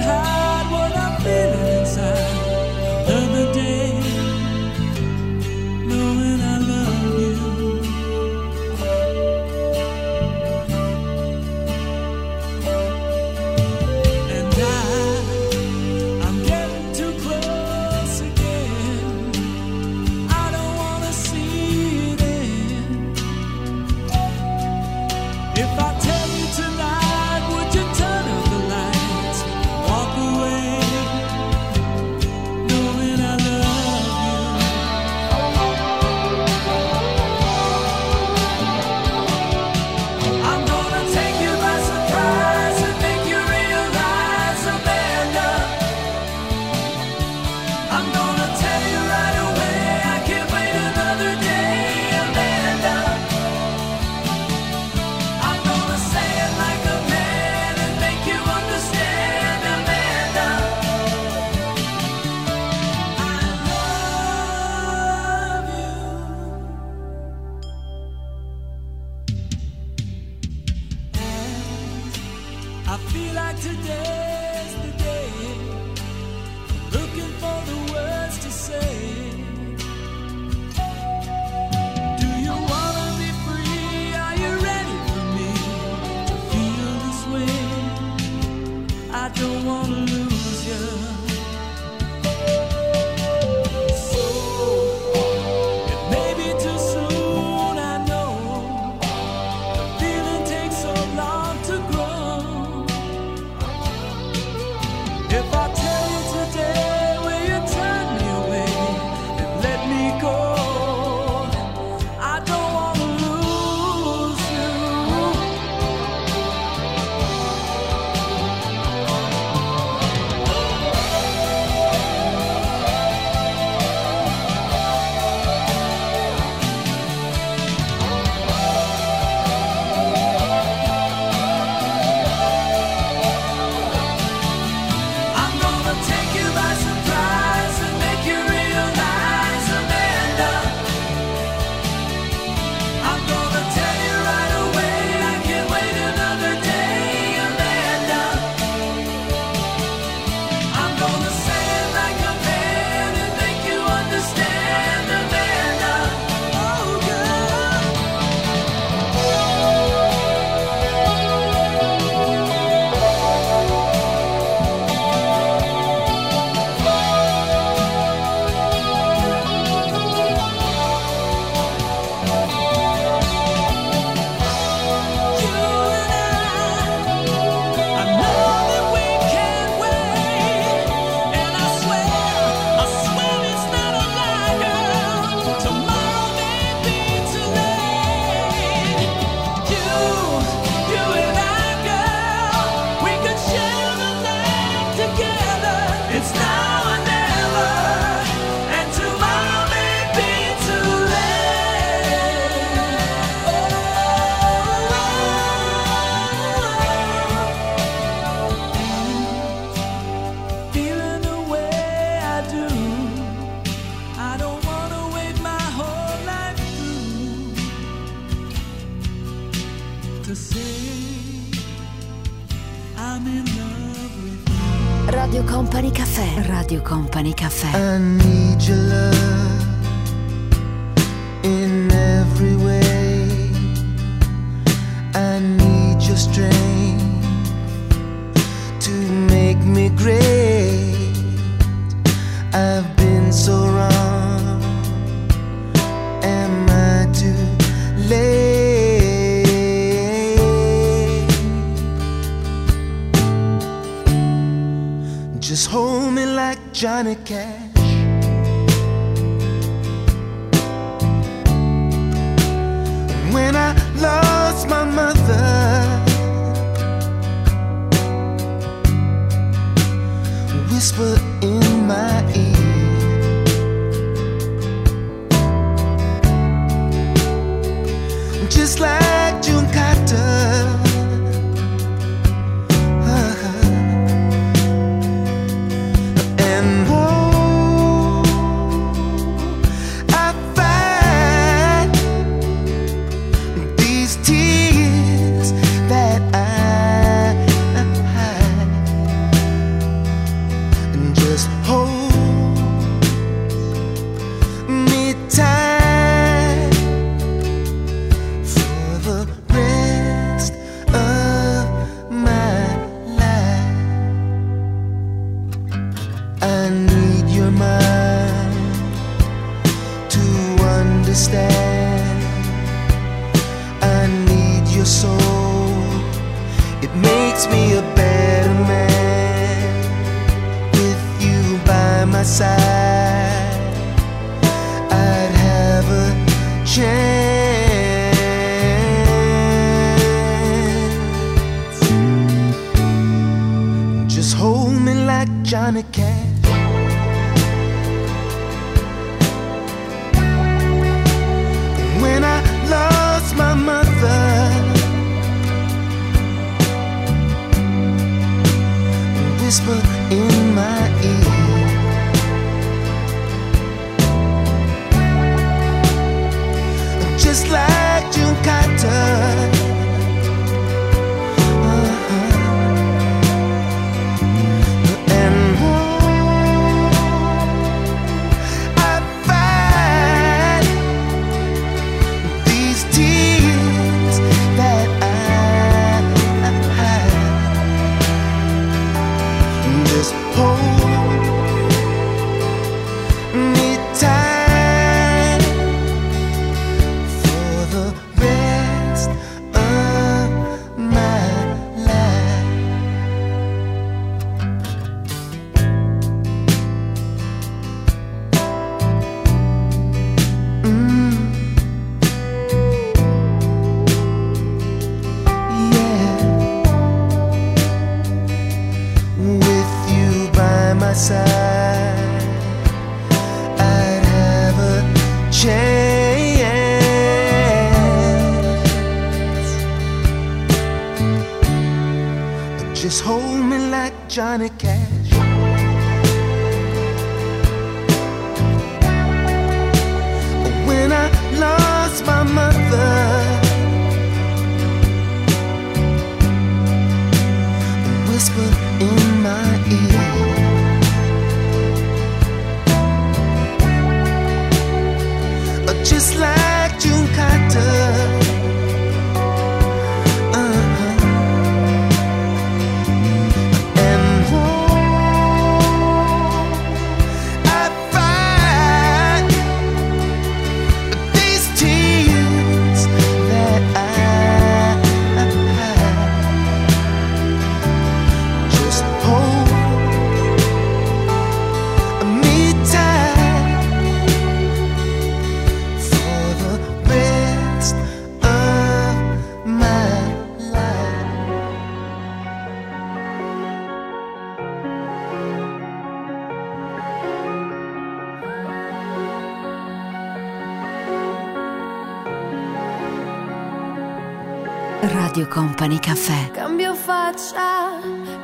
Radio Company Caffè. Cambio faccia,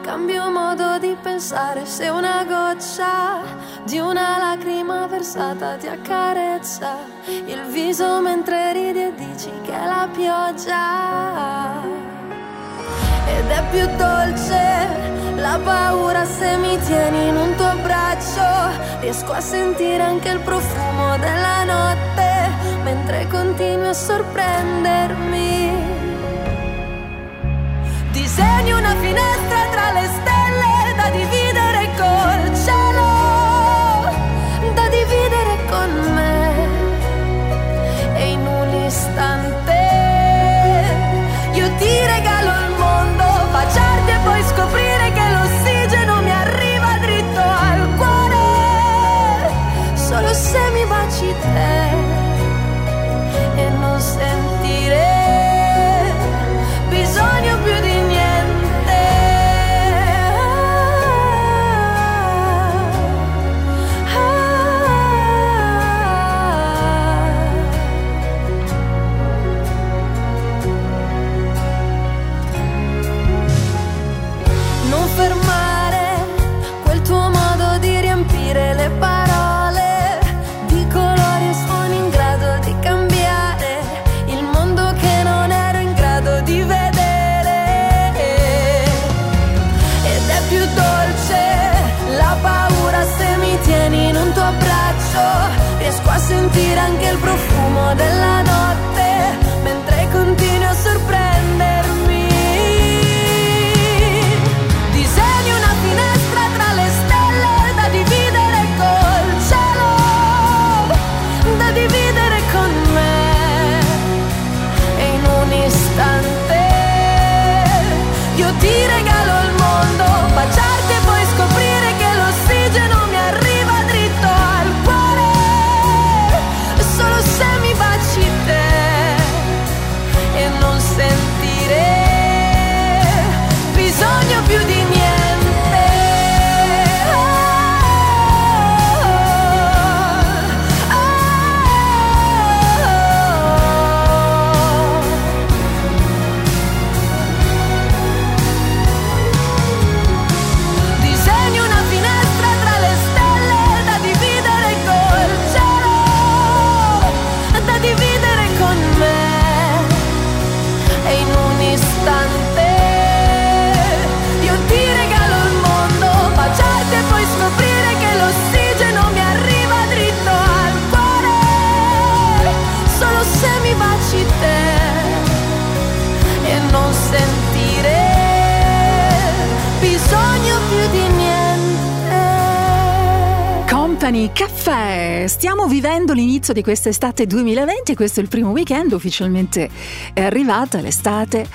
cambio modo di pensare. Se una goccia di una lacrima versata ti accarezza il viso mentre ridi e dici che è la pioggia. Ed è più dolce la paura se mi tieni in un tuo braccio. Riesco a sentire anche il profumo della notte mentre continui a sorprendermi. Della notte mentre continui a sorprendermi. Disegni una finestra tra le stelle da dividere col cielo, da dividere con me. E in un istante io ti regalo il mondo, Company Caffè, stiamo vivendo l'inizio di quest'estate 2020, questo è il primo weekend, ufficialmente è arrivata l'estate,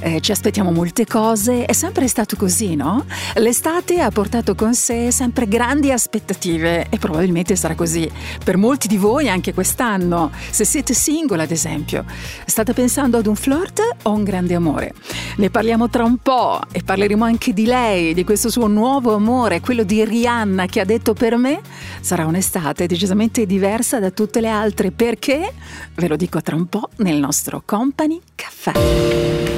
eh, ci aspettiamo molte cose, è sempre stato così, no? L'estate ha portato con sé sempre grandi aspettative e probabilmente sarà così per molti di voi anche quest'anno, se siete single ad esempio. State pensando ad un flirt o un grande amore? Ne parliamo tra un po' e parleremo anche di lei, di questo suo nuovo amore, quello di Rihanna che ha detto per me sarà un'estate decisamente diversa da tutte le altre perché ve lo dico tra un po' nel nostro Company Caffè.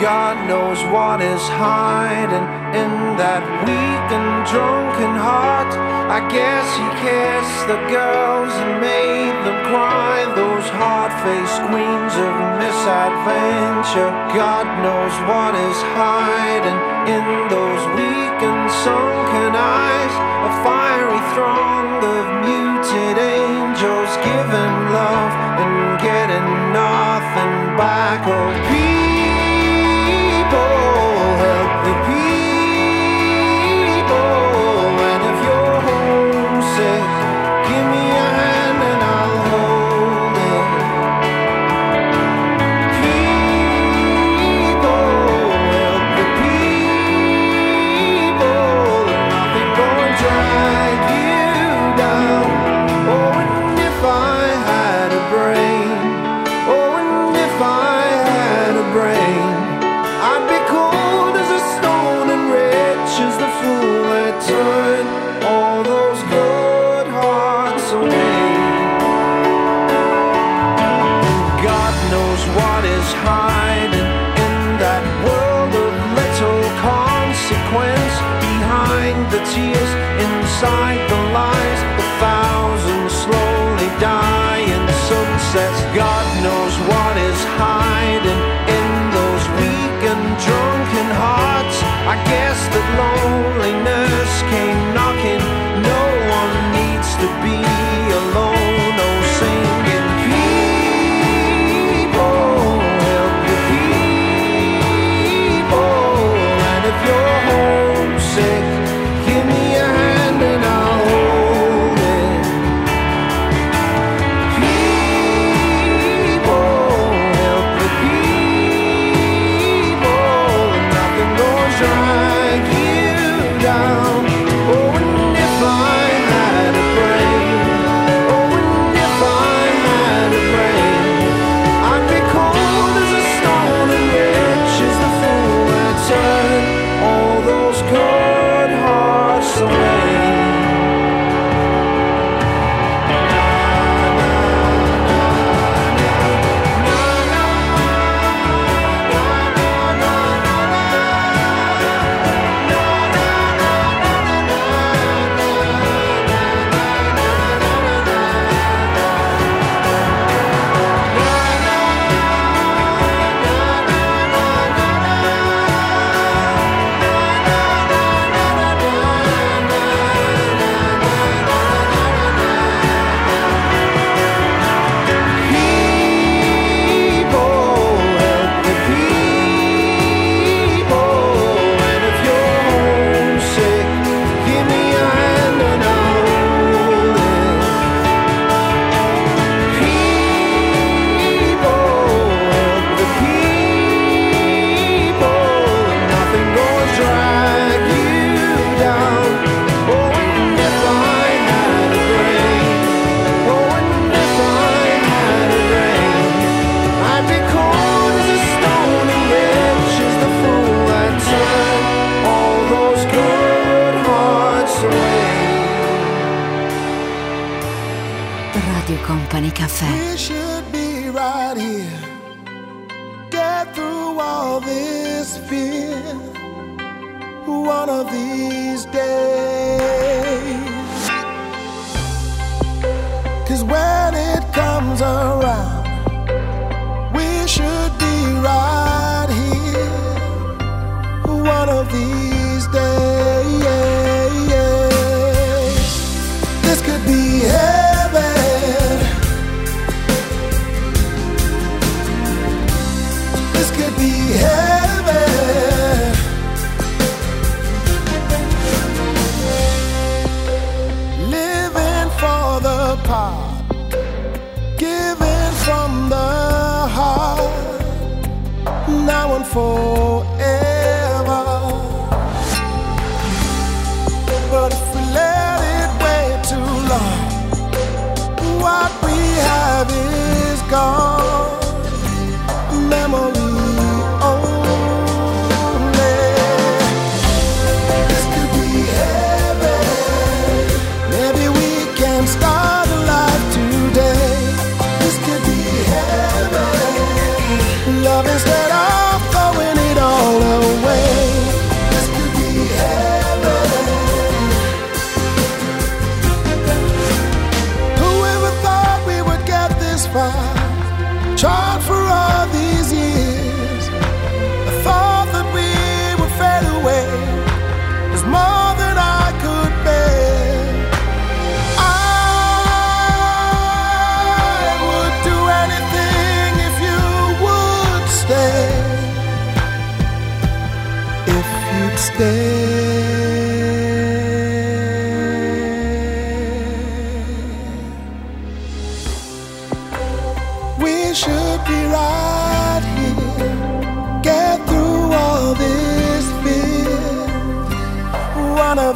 God knows what is hiding in that weak and drunken heart. I guess he kissed the girls and made them cry. Those hard-faced queens of misadventure. God knows what is hiding in those weak and sunken eyes. A fiery throng of muted angels giving love and getting nothing back. Oh,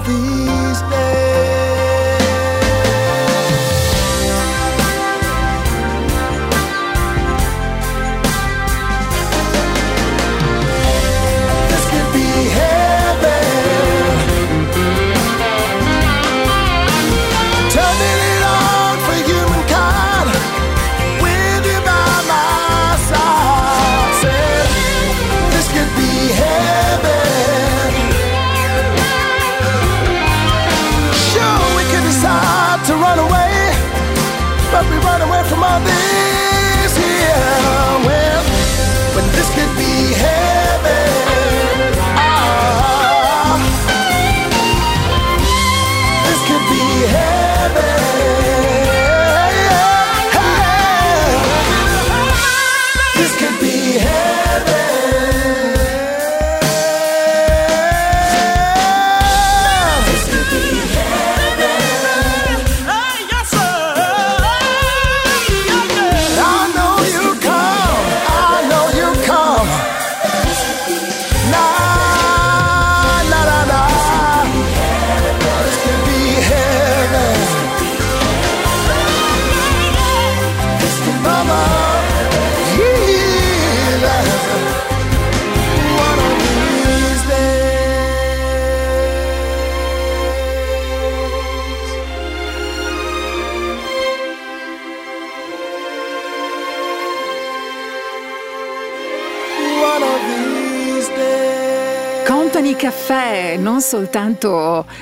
be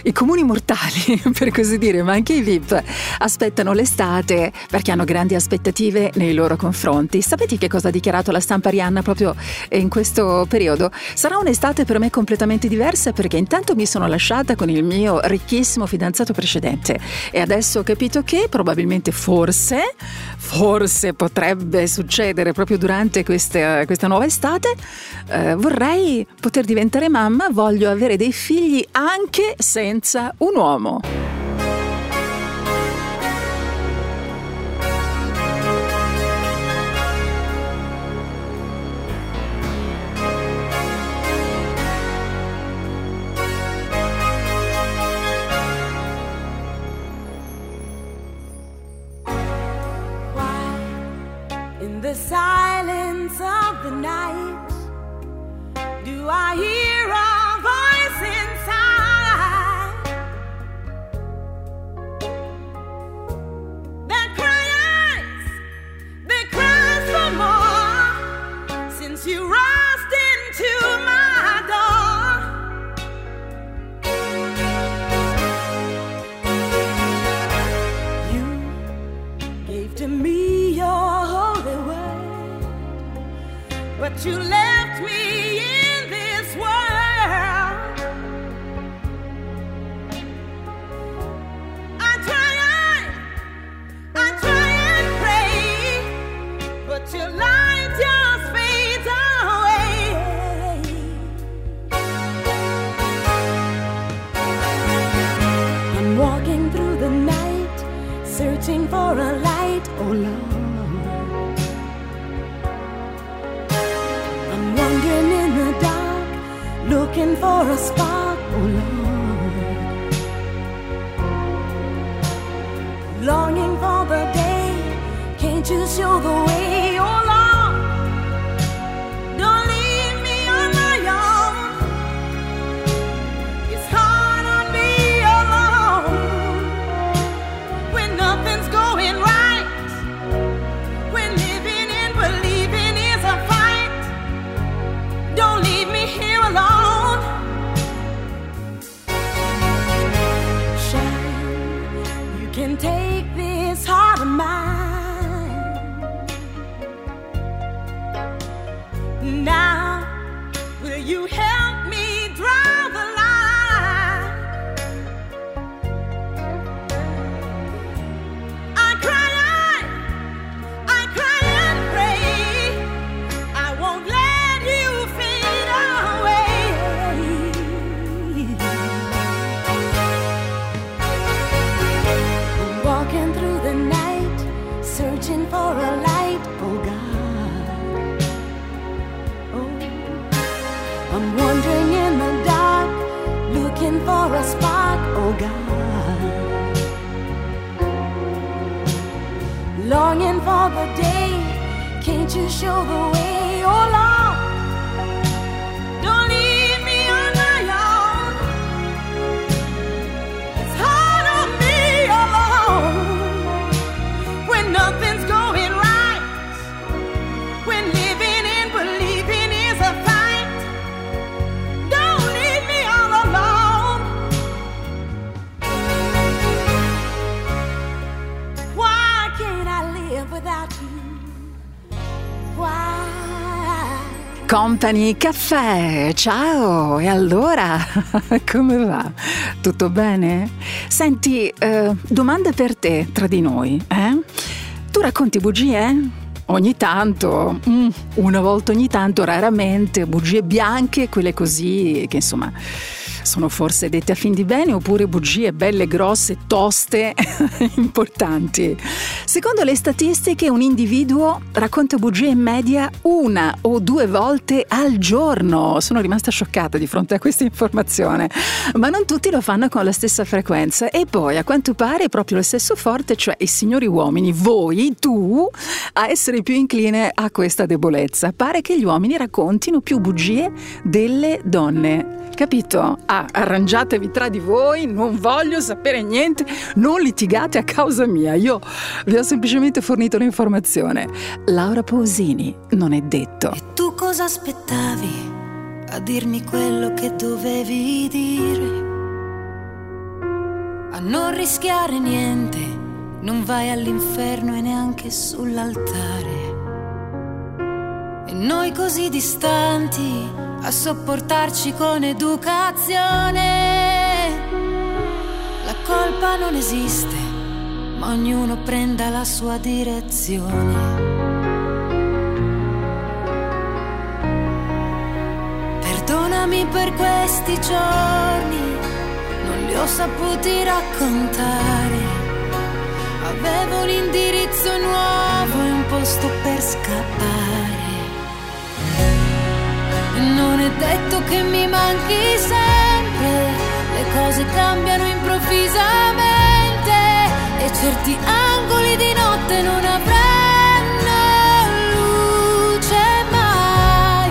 i comuni mortali, *laughs* per così dire, ma anche i VIP, aspettano l'estate perché hanno grandi aspettative nei loro confronti. Sapete che cosa ha dichiarato la stampa Rihanna proprio eh, in questo periodo? Sarà un'estate per me completamente diversa perché intanto mi sono lasciata con il mio ricchissimo fidanzato precedente e adesso ho capito che probabilmente forse, forse potrebbe succedere proprio durante queste, questa nuova estate eh, vorrei poter diventare mamma, voglio avere dei figli anche senza un uomo. Can't you show the way, Can't you show the way, Company Caffè, ciao! E allora, *laughs* come va? Tutto bene? Senti, eh, domanda per te tra di noi, eh? Tu racconti bugie? Ogni tanto, mm, una volta ogni tanto, raramente, bugie bianche, quelle così che insomma sono forse dette a fin di bene oppure bugie belle, grosse, toste, *laughs* importanti. Secondo le statistiche un individuo racconta bugie in media una o due volte al giorno. Sono rimasta scioccata di fronte a questa informazione, ma non tutti lo fanno con la stessa frequenza e poi a quanto pare è proprio lo stesso forte, cioè i signori uomini, voi, tu, a essere più incline a questa debolezza. Pare che gli uomini raccontino più bugie delle donne. Capito? Arrangiatevi tra di voi, non voglio sapere niente, non litigate a causa mia. Io vi ho semplicemente fornito l'informazione. Laura Pausini, non è detto. Tu cosa aspettavi a dirmi quello che dovevi dire? A non rischiare niente, non vai all'inferno e neanche sull'altare. E noi così distanti a sopportarci con educazione. La colpa non esiste, ma ognuno prenda la sua direzione. Perdonami per questi giorni, non li ho saputi raccontare. Avevo un indirizzo nuovo e un posto per scappare. E non è detto che mi manchi sempre, le cose cambiano improvvisamente e certi angoli di notte non avranno luce mai.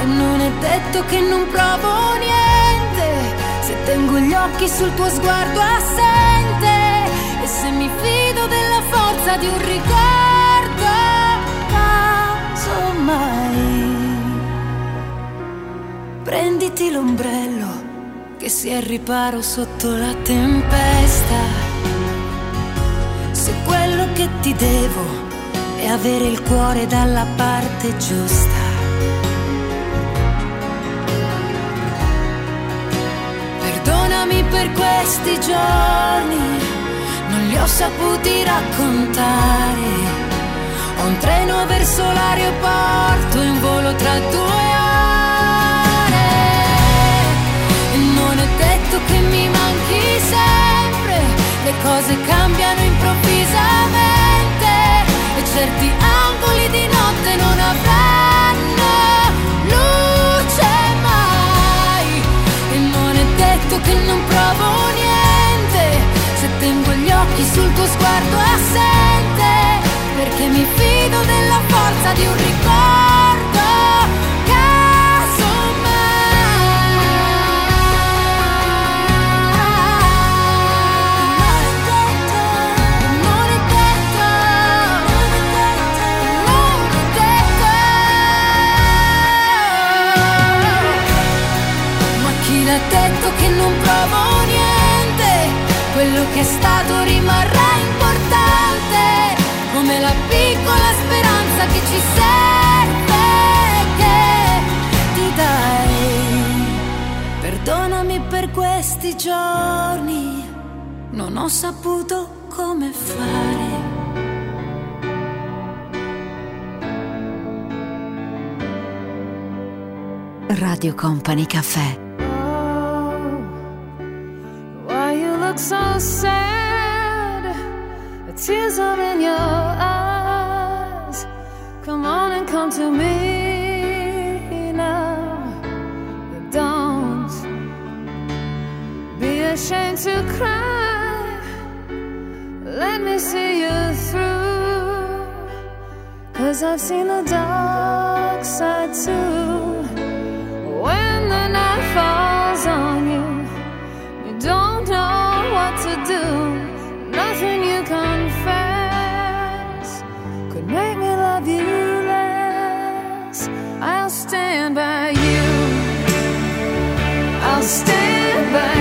E non è detto che non provo niente, se tengo gli occhi sul tuo sguardo assente e se mi fido della forza di un ricordo, casomai. Prenditi l'ombrello che sia al riparo sotto la tempesta. Se quello che ti devo è avere il cuore dalla parte giusta. Perdonami per questi giorni, non li ho saputi raccontare. Ho un treno verso l'aeroporto, in volo tra due ore. fatto che mi manchi sempre, le cose cambiano improvvisamente e certi angoli di notte non avranno luce mai. E non è detto che non provo niente, se tengo gli occhi sul tuo sguardo assente, perché mi fido della forza di un ricordo. quello che è stato rimarrà importante, come la piccola speranza che ci serve, che ti dai. Perdonami per questi giorni, non ho saputo come fare. Radio Company Caffè look so sad. The tears are in your eyes. Come on and come to me now. But don't be ashamed to cry. Let me see you through. Cause I've seen the dark side too. When the night falls. stand by.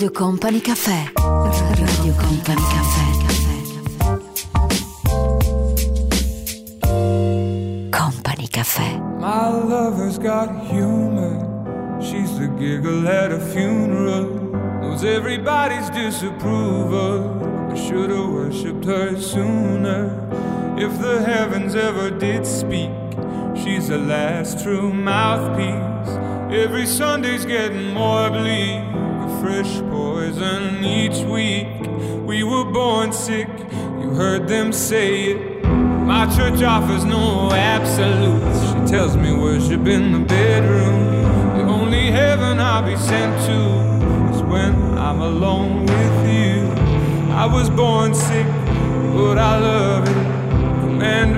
Radio Company Caffè. Radio Company Caffè. Company Caffè. My lover's got humor. She's the giggle at a funeral. Knows everybody's disapproval. I should've worshipped her sooner. If the heavens ever did speak, she's the last true mouthpiece. Every Sunday's getting more bleak. A fresh church offers no absolutes. She tells me worship in the bedroom. The only heaven I'll be sent to is when I'm alone with you. I was born sick, but I love it. Command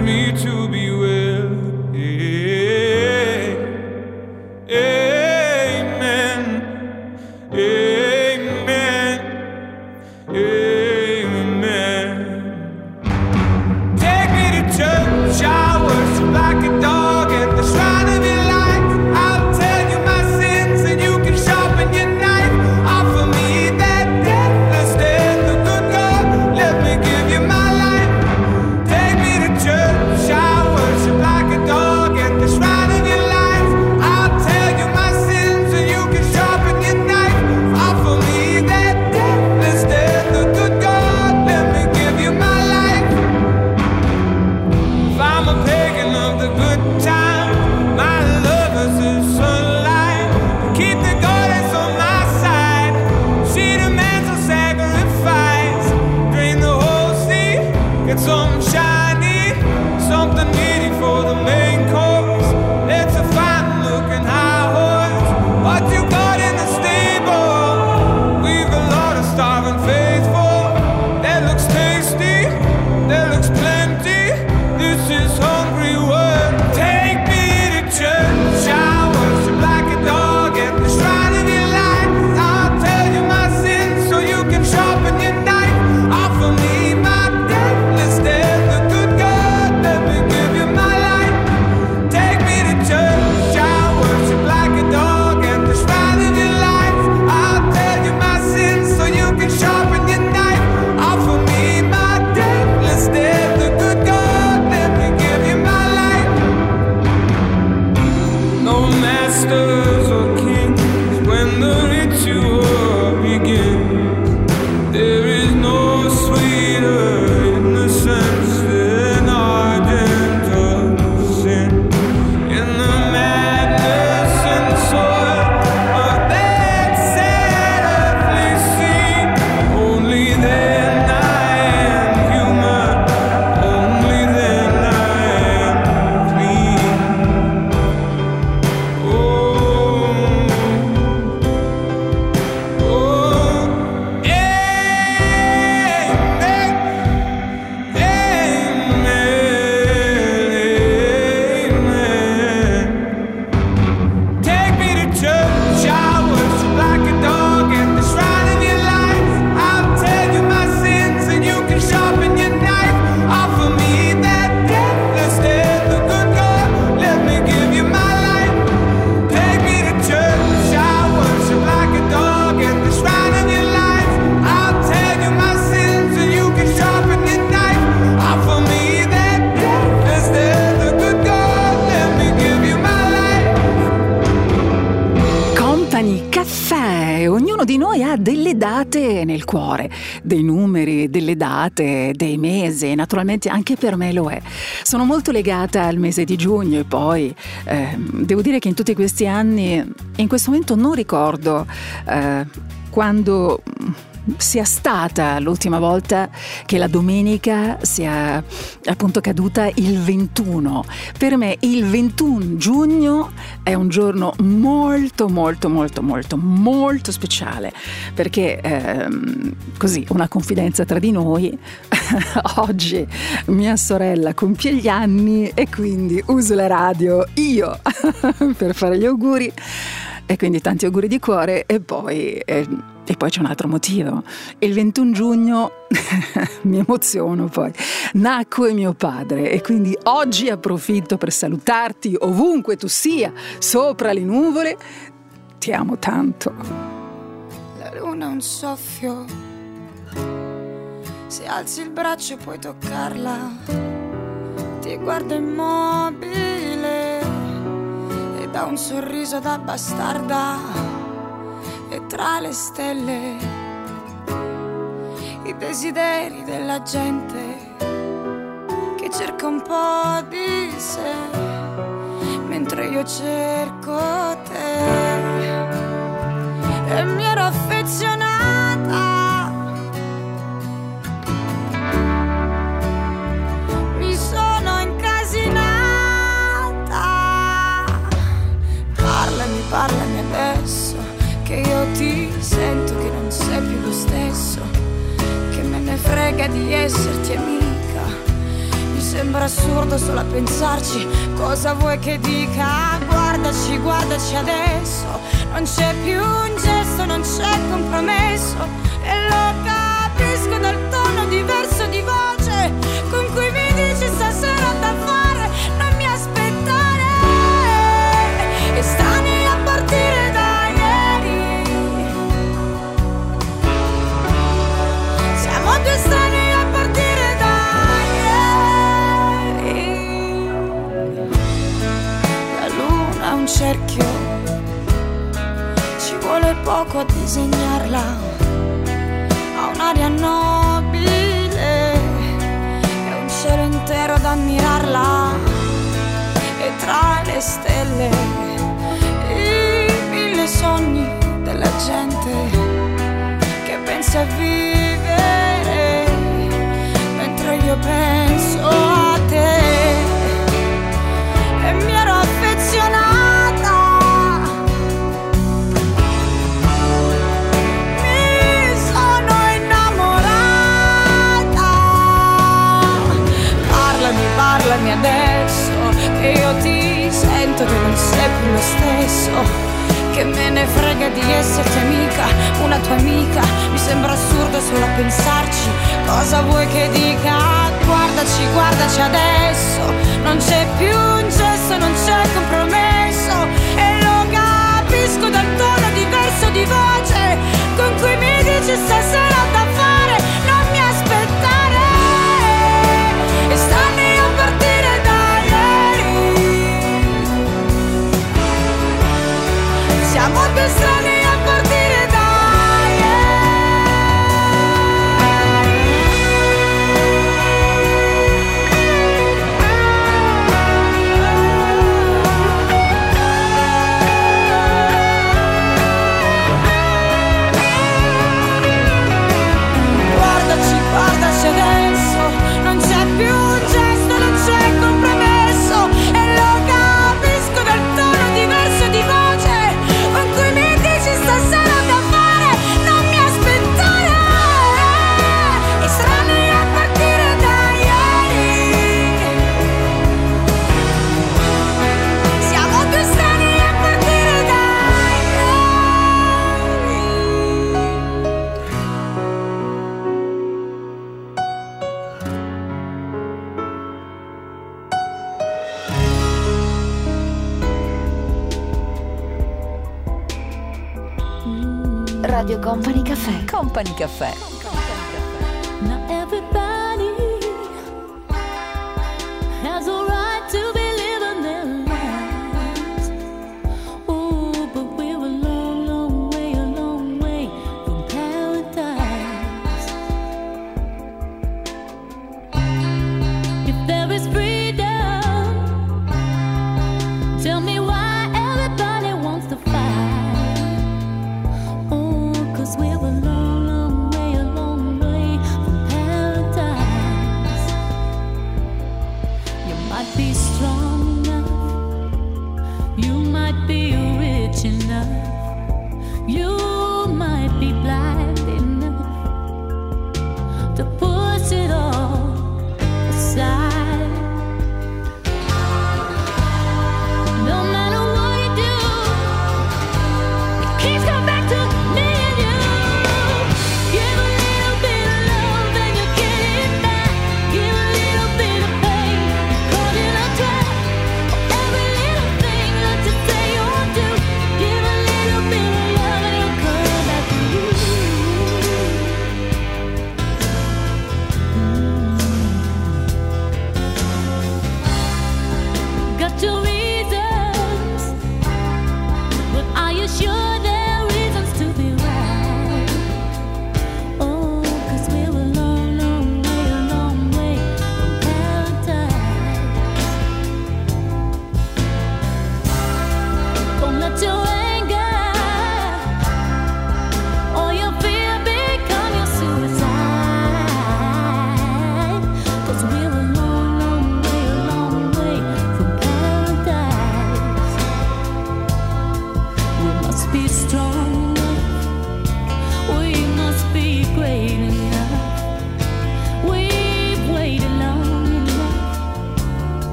naturalmente anche per me lo è. Sono molto legata al mese di giugno e poi eh, devo dire che in tutti questi anni, in questo momento non ricordo eh, quando sia stata l'ultima volta che la domenica sia appunto caduta il 21. Per me il 21 giugno è un giorno molto molto molto molto molto speciale perché ehm, così una confidenza tra di noi *laughs* oggi mia sorella compie gli anni e quindi uso la radio io *laughs* per fare gli auguri e quindi tanti auguri di cuore e poi, e, e poi c'è un altro motivo. Il 21 giugno *laughs* mi emoziono poi. Nacque mio padre e quindi oggi approfitto per salutarti ovunque tu sia, sopra le nuvole. Ti amo tanto. La luna un soffio. Se alzi il braccio puoi toccarla. Ti guarda immobile e dà un sorriso da bastarda. E tra le stelle i desideri della gente che cerca un po' di sé mentre io cerco te. E mi ero affezionata ti sento che non sei più lo stesso, che me ne frega di esserti amica. Mi sembra assurdo solo a pensarci, cosa vuoi che dica? Ah, guardaci, guardaci adesso, non c'è più un gesto, non c'è compromesso e lo capisco dal tono diverso di voce. كفار.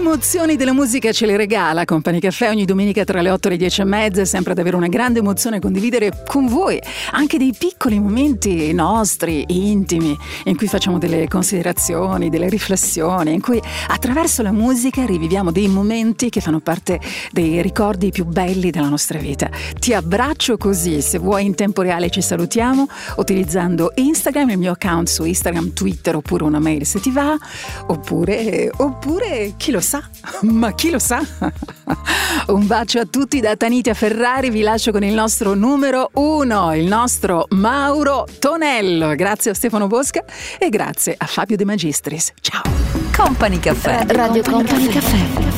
emozioni della musica ce le regala Company Caffè ogni domenica tra le 8 e le 10 e mezza. È sempre davvero una grande emozione condividere con voi anche dei piccoli momenti nostri, intimi, in cui facciamo delle considerazioni, delle riflessioni, in cui attraverso la musica riviviamo dei momenti che fanno parte dei ricordi più belli della nostra vita. Ti abbraccio così, se vuoi in tempo reale ci salutiamo utilizzando Instagram, il mio account su Instagram, Twitter oppure una mail se ti va, oppure, oppure chi lo sa, ma chi lo sa? Un bacio a tutti da Tanitia Ferrari, vi lascio con il nostro numero uno, il nostro Mauro Tonello. Grazie a Stefano Bosca e grazie a Fabio De Magistris. Ciao. Company Caffè. Radio Company Caffè.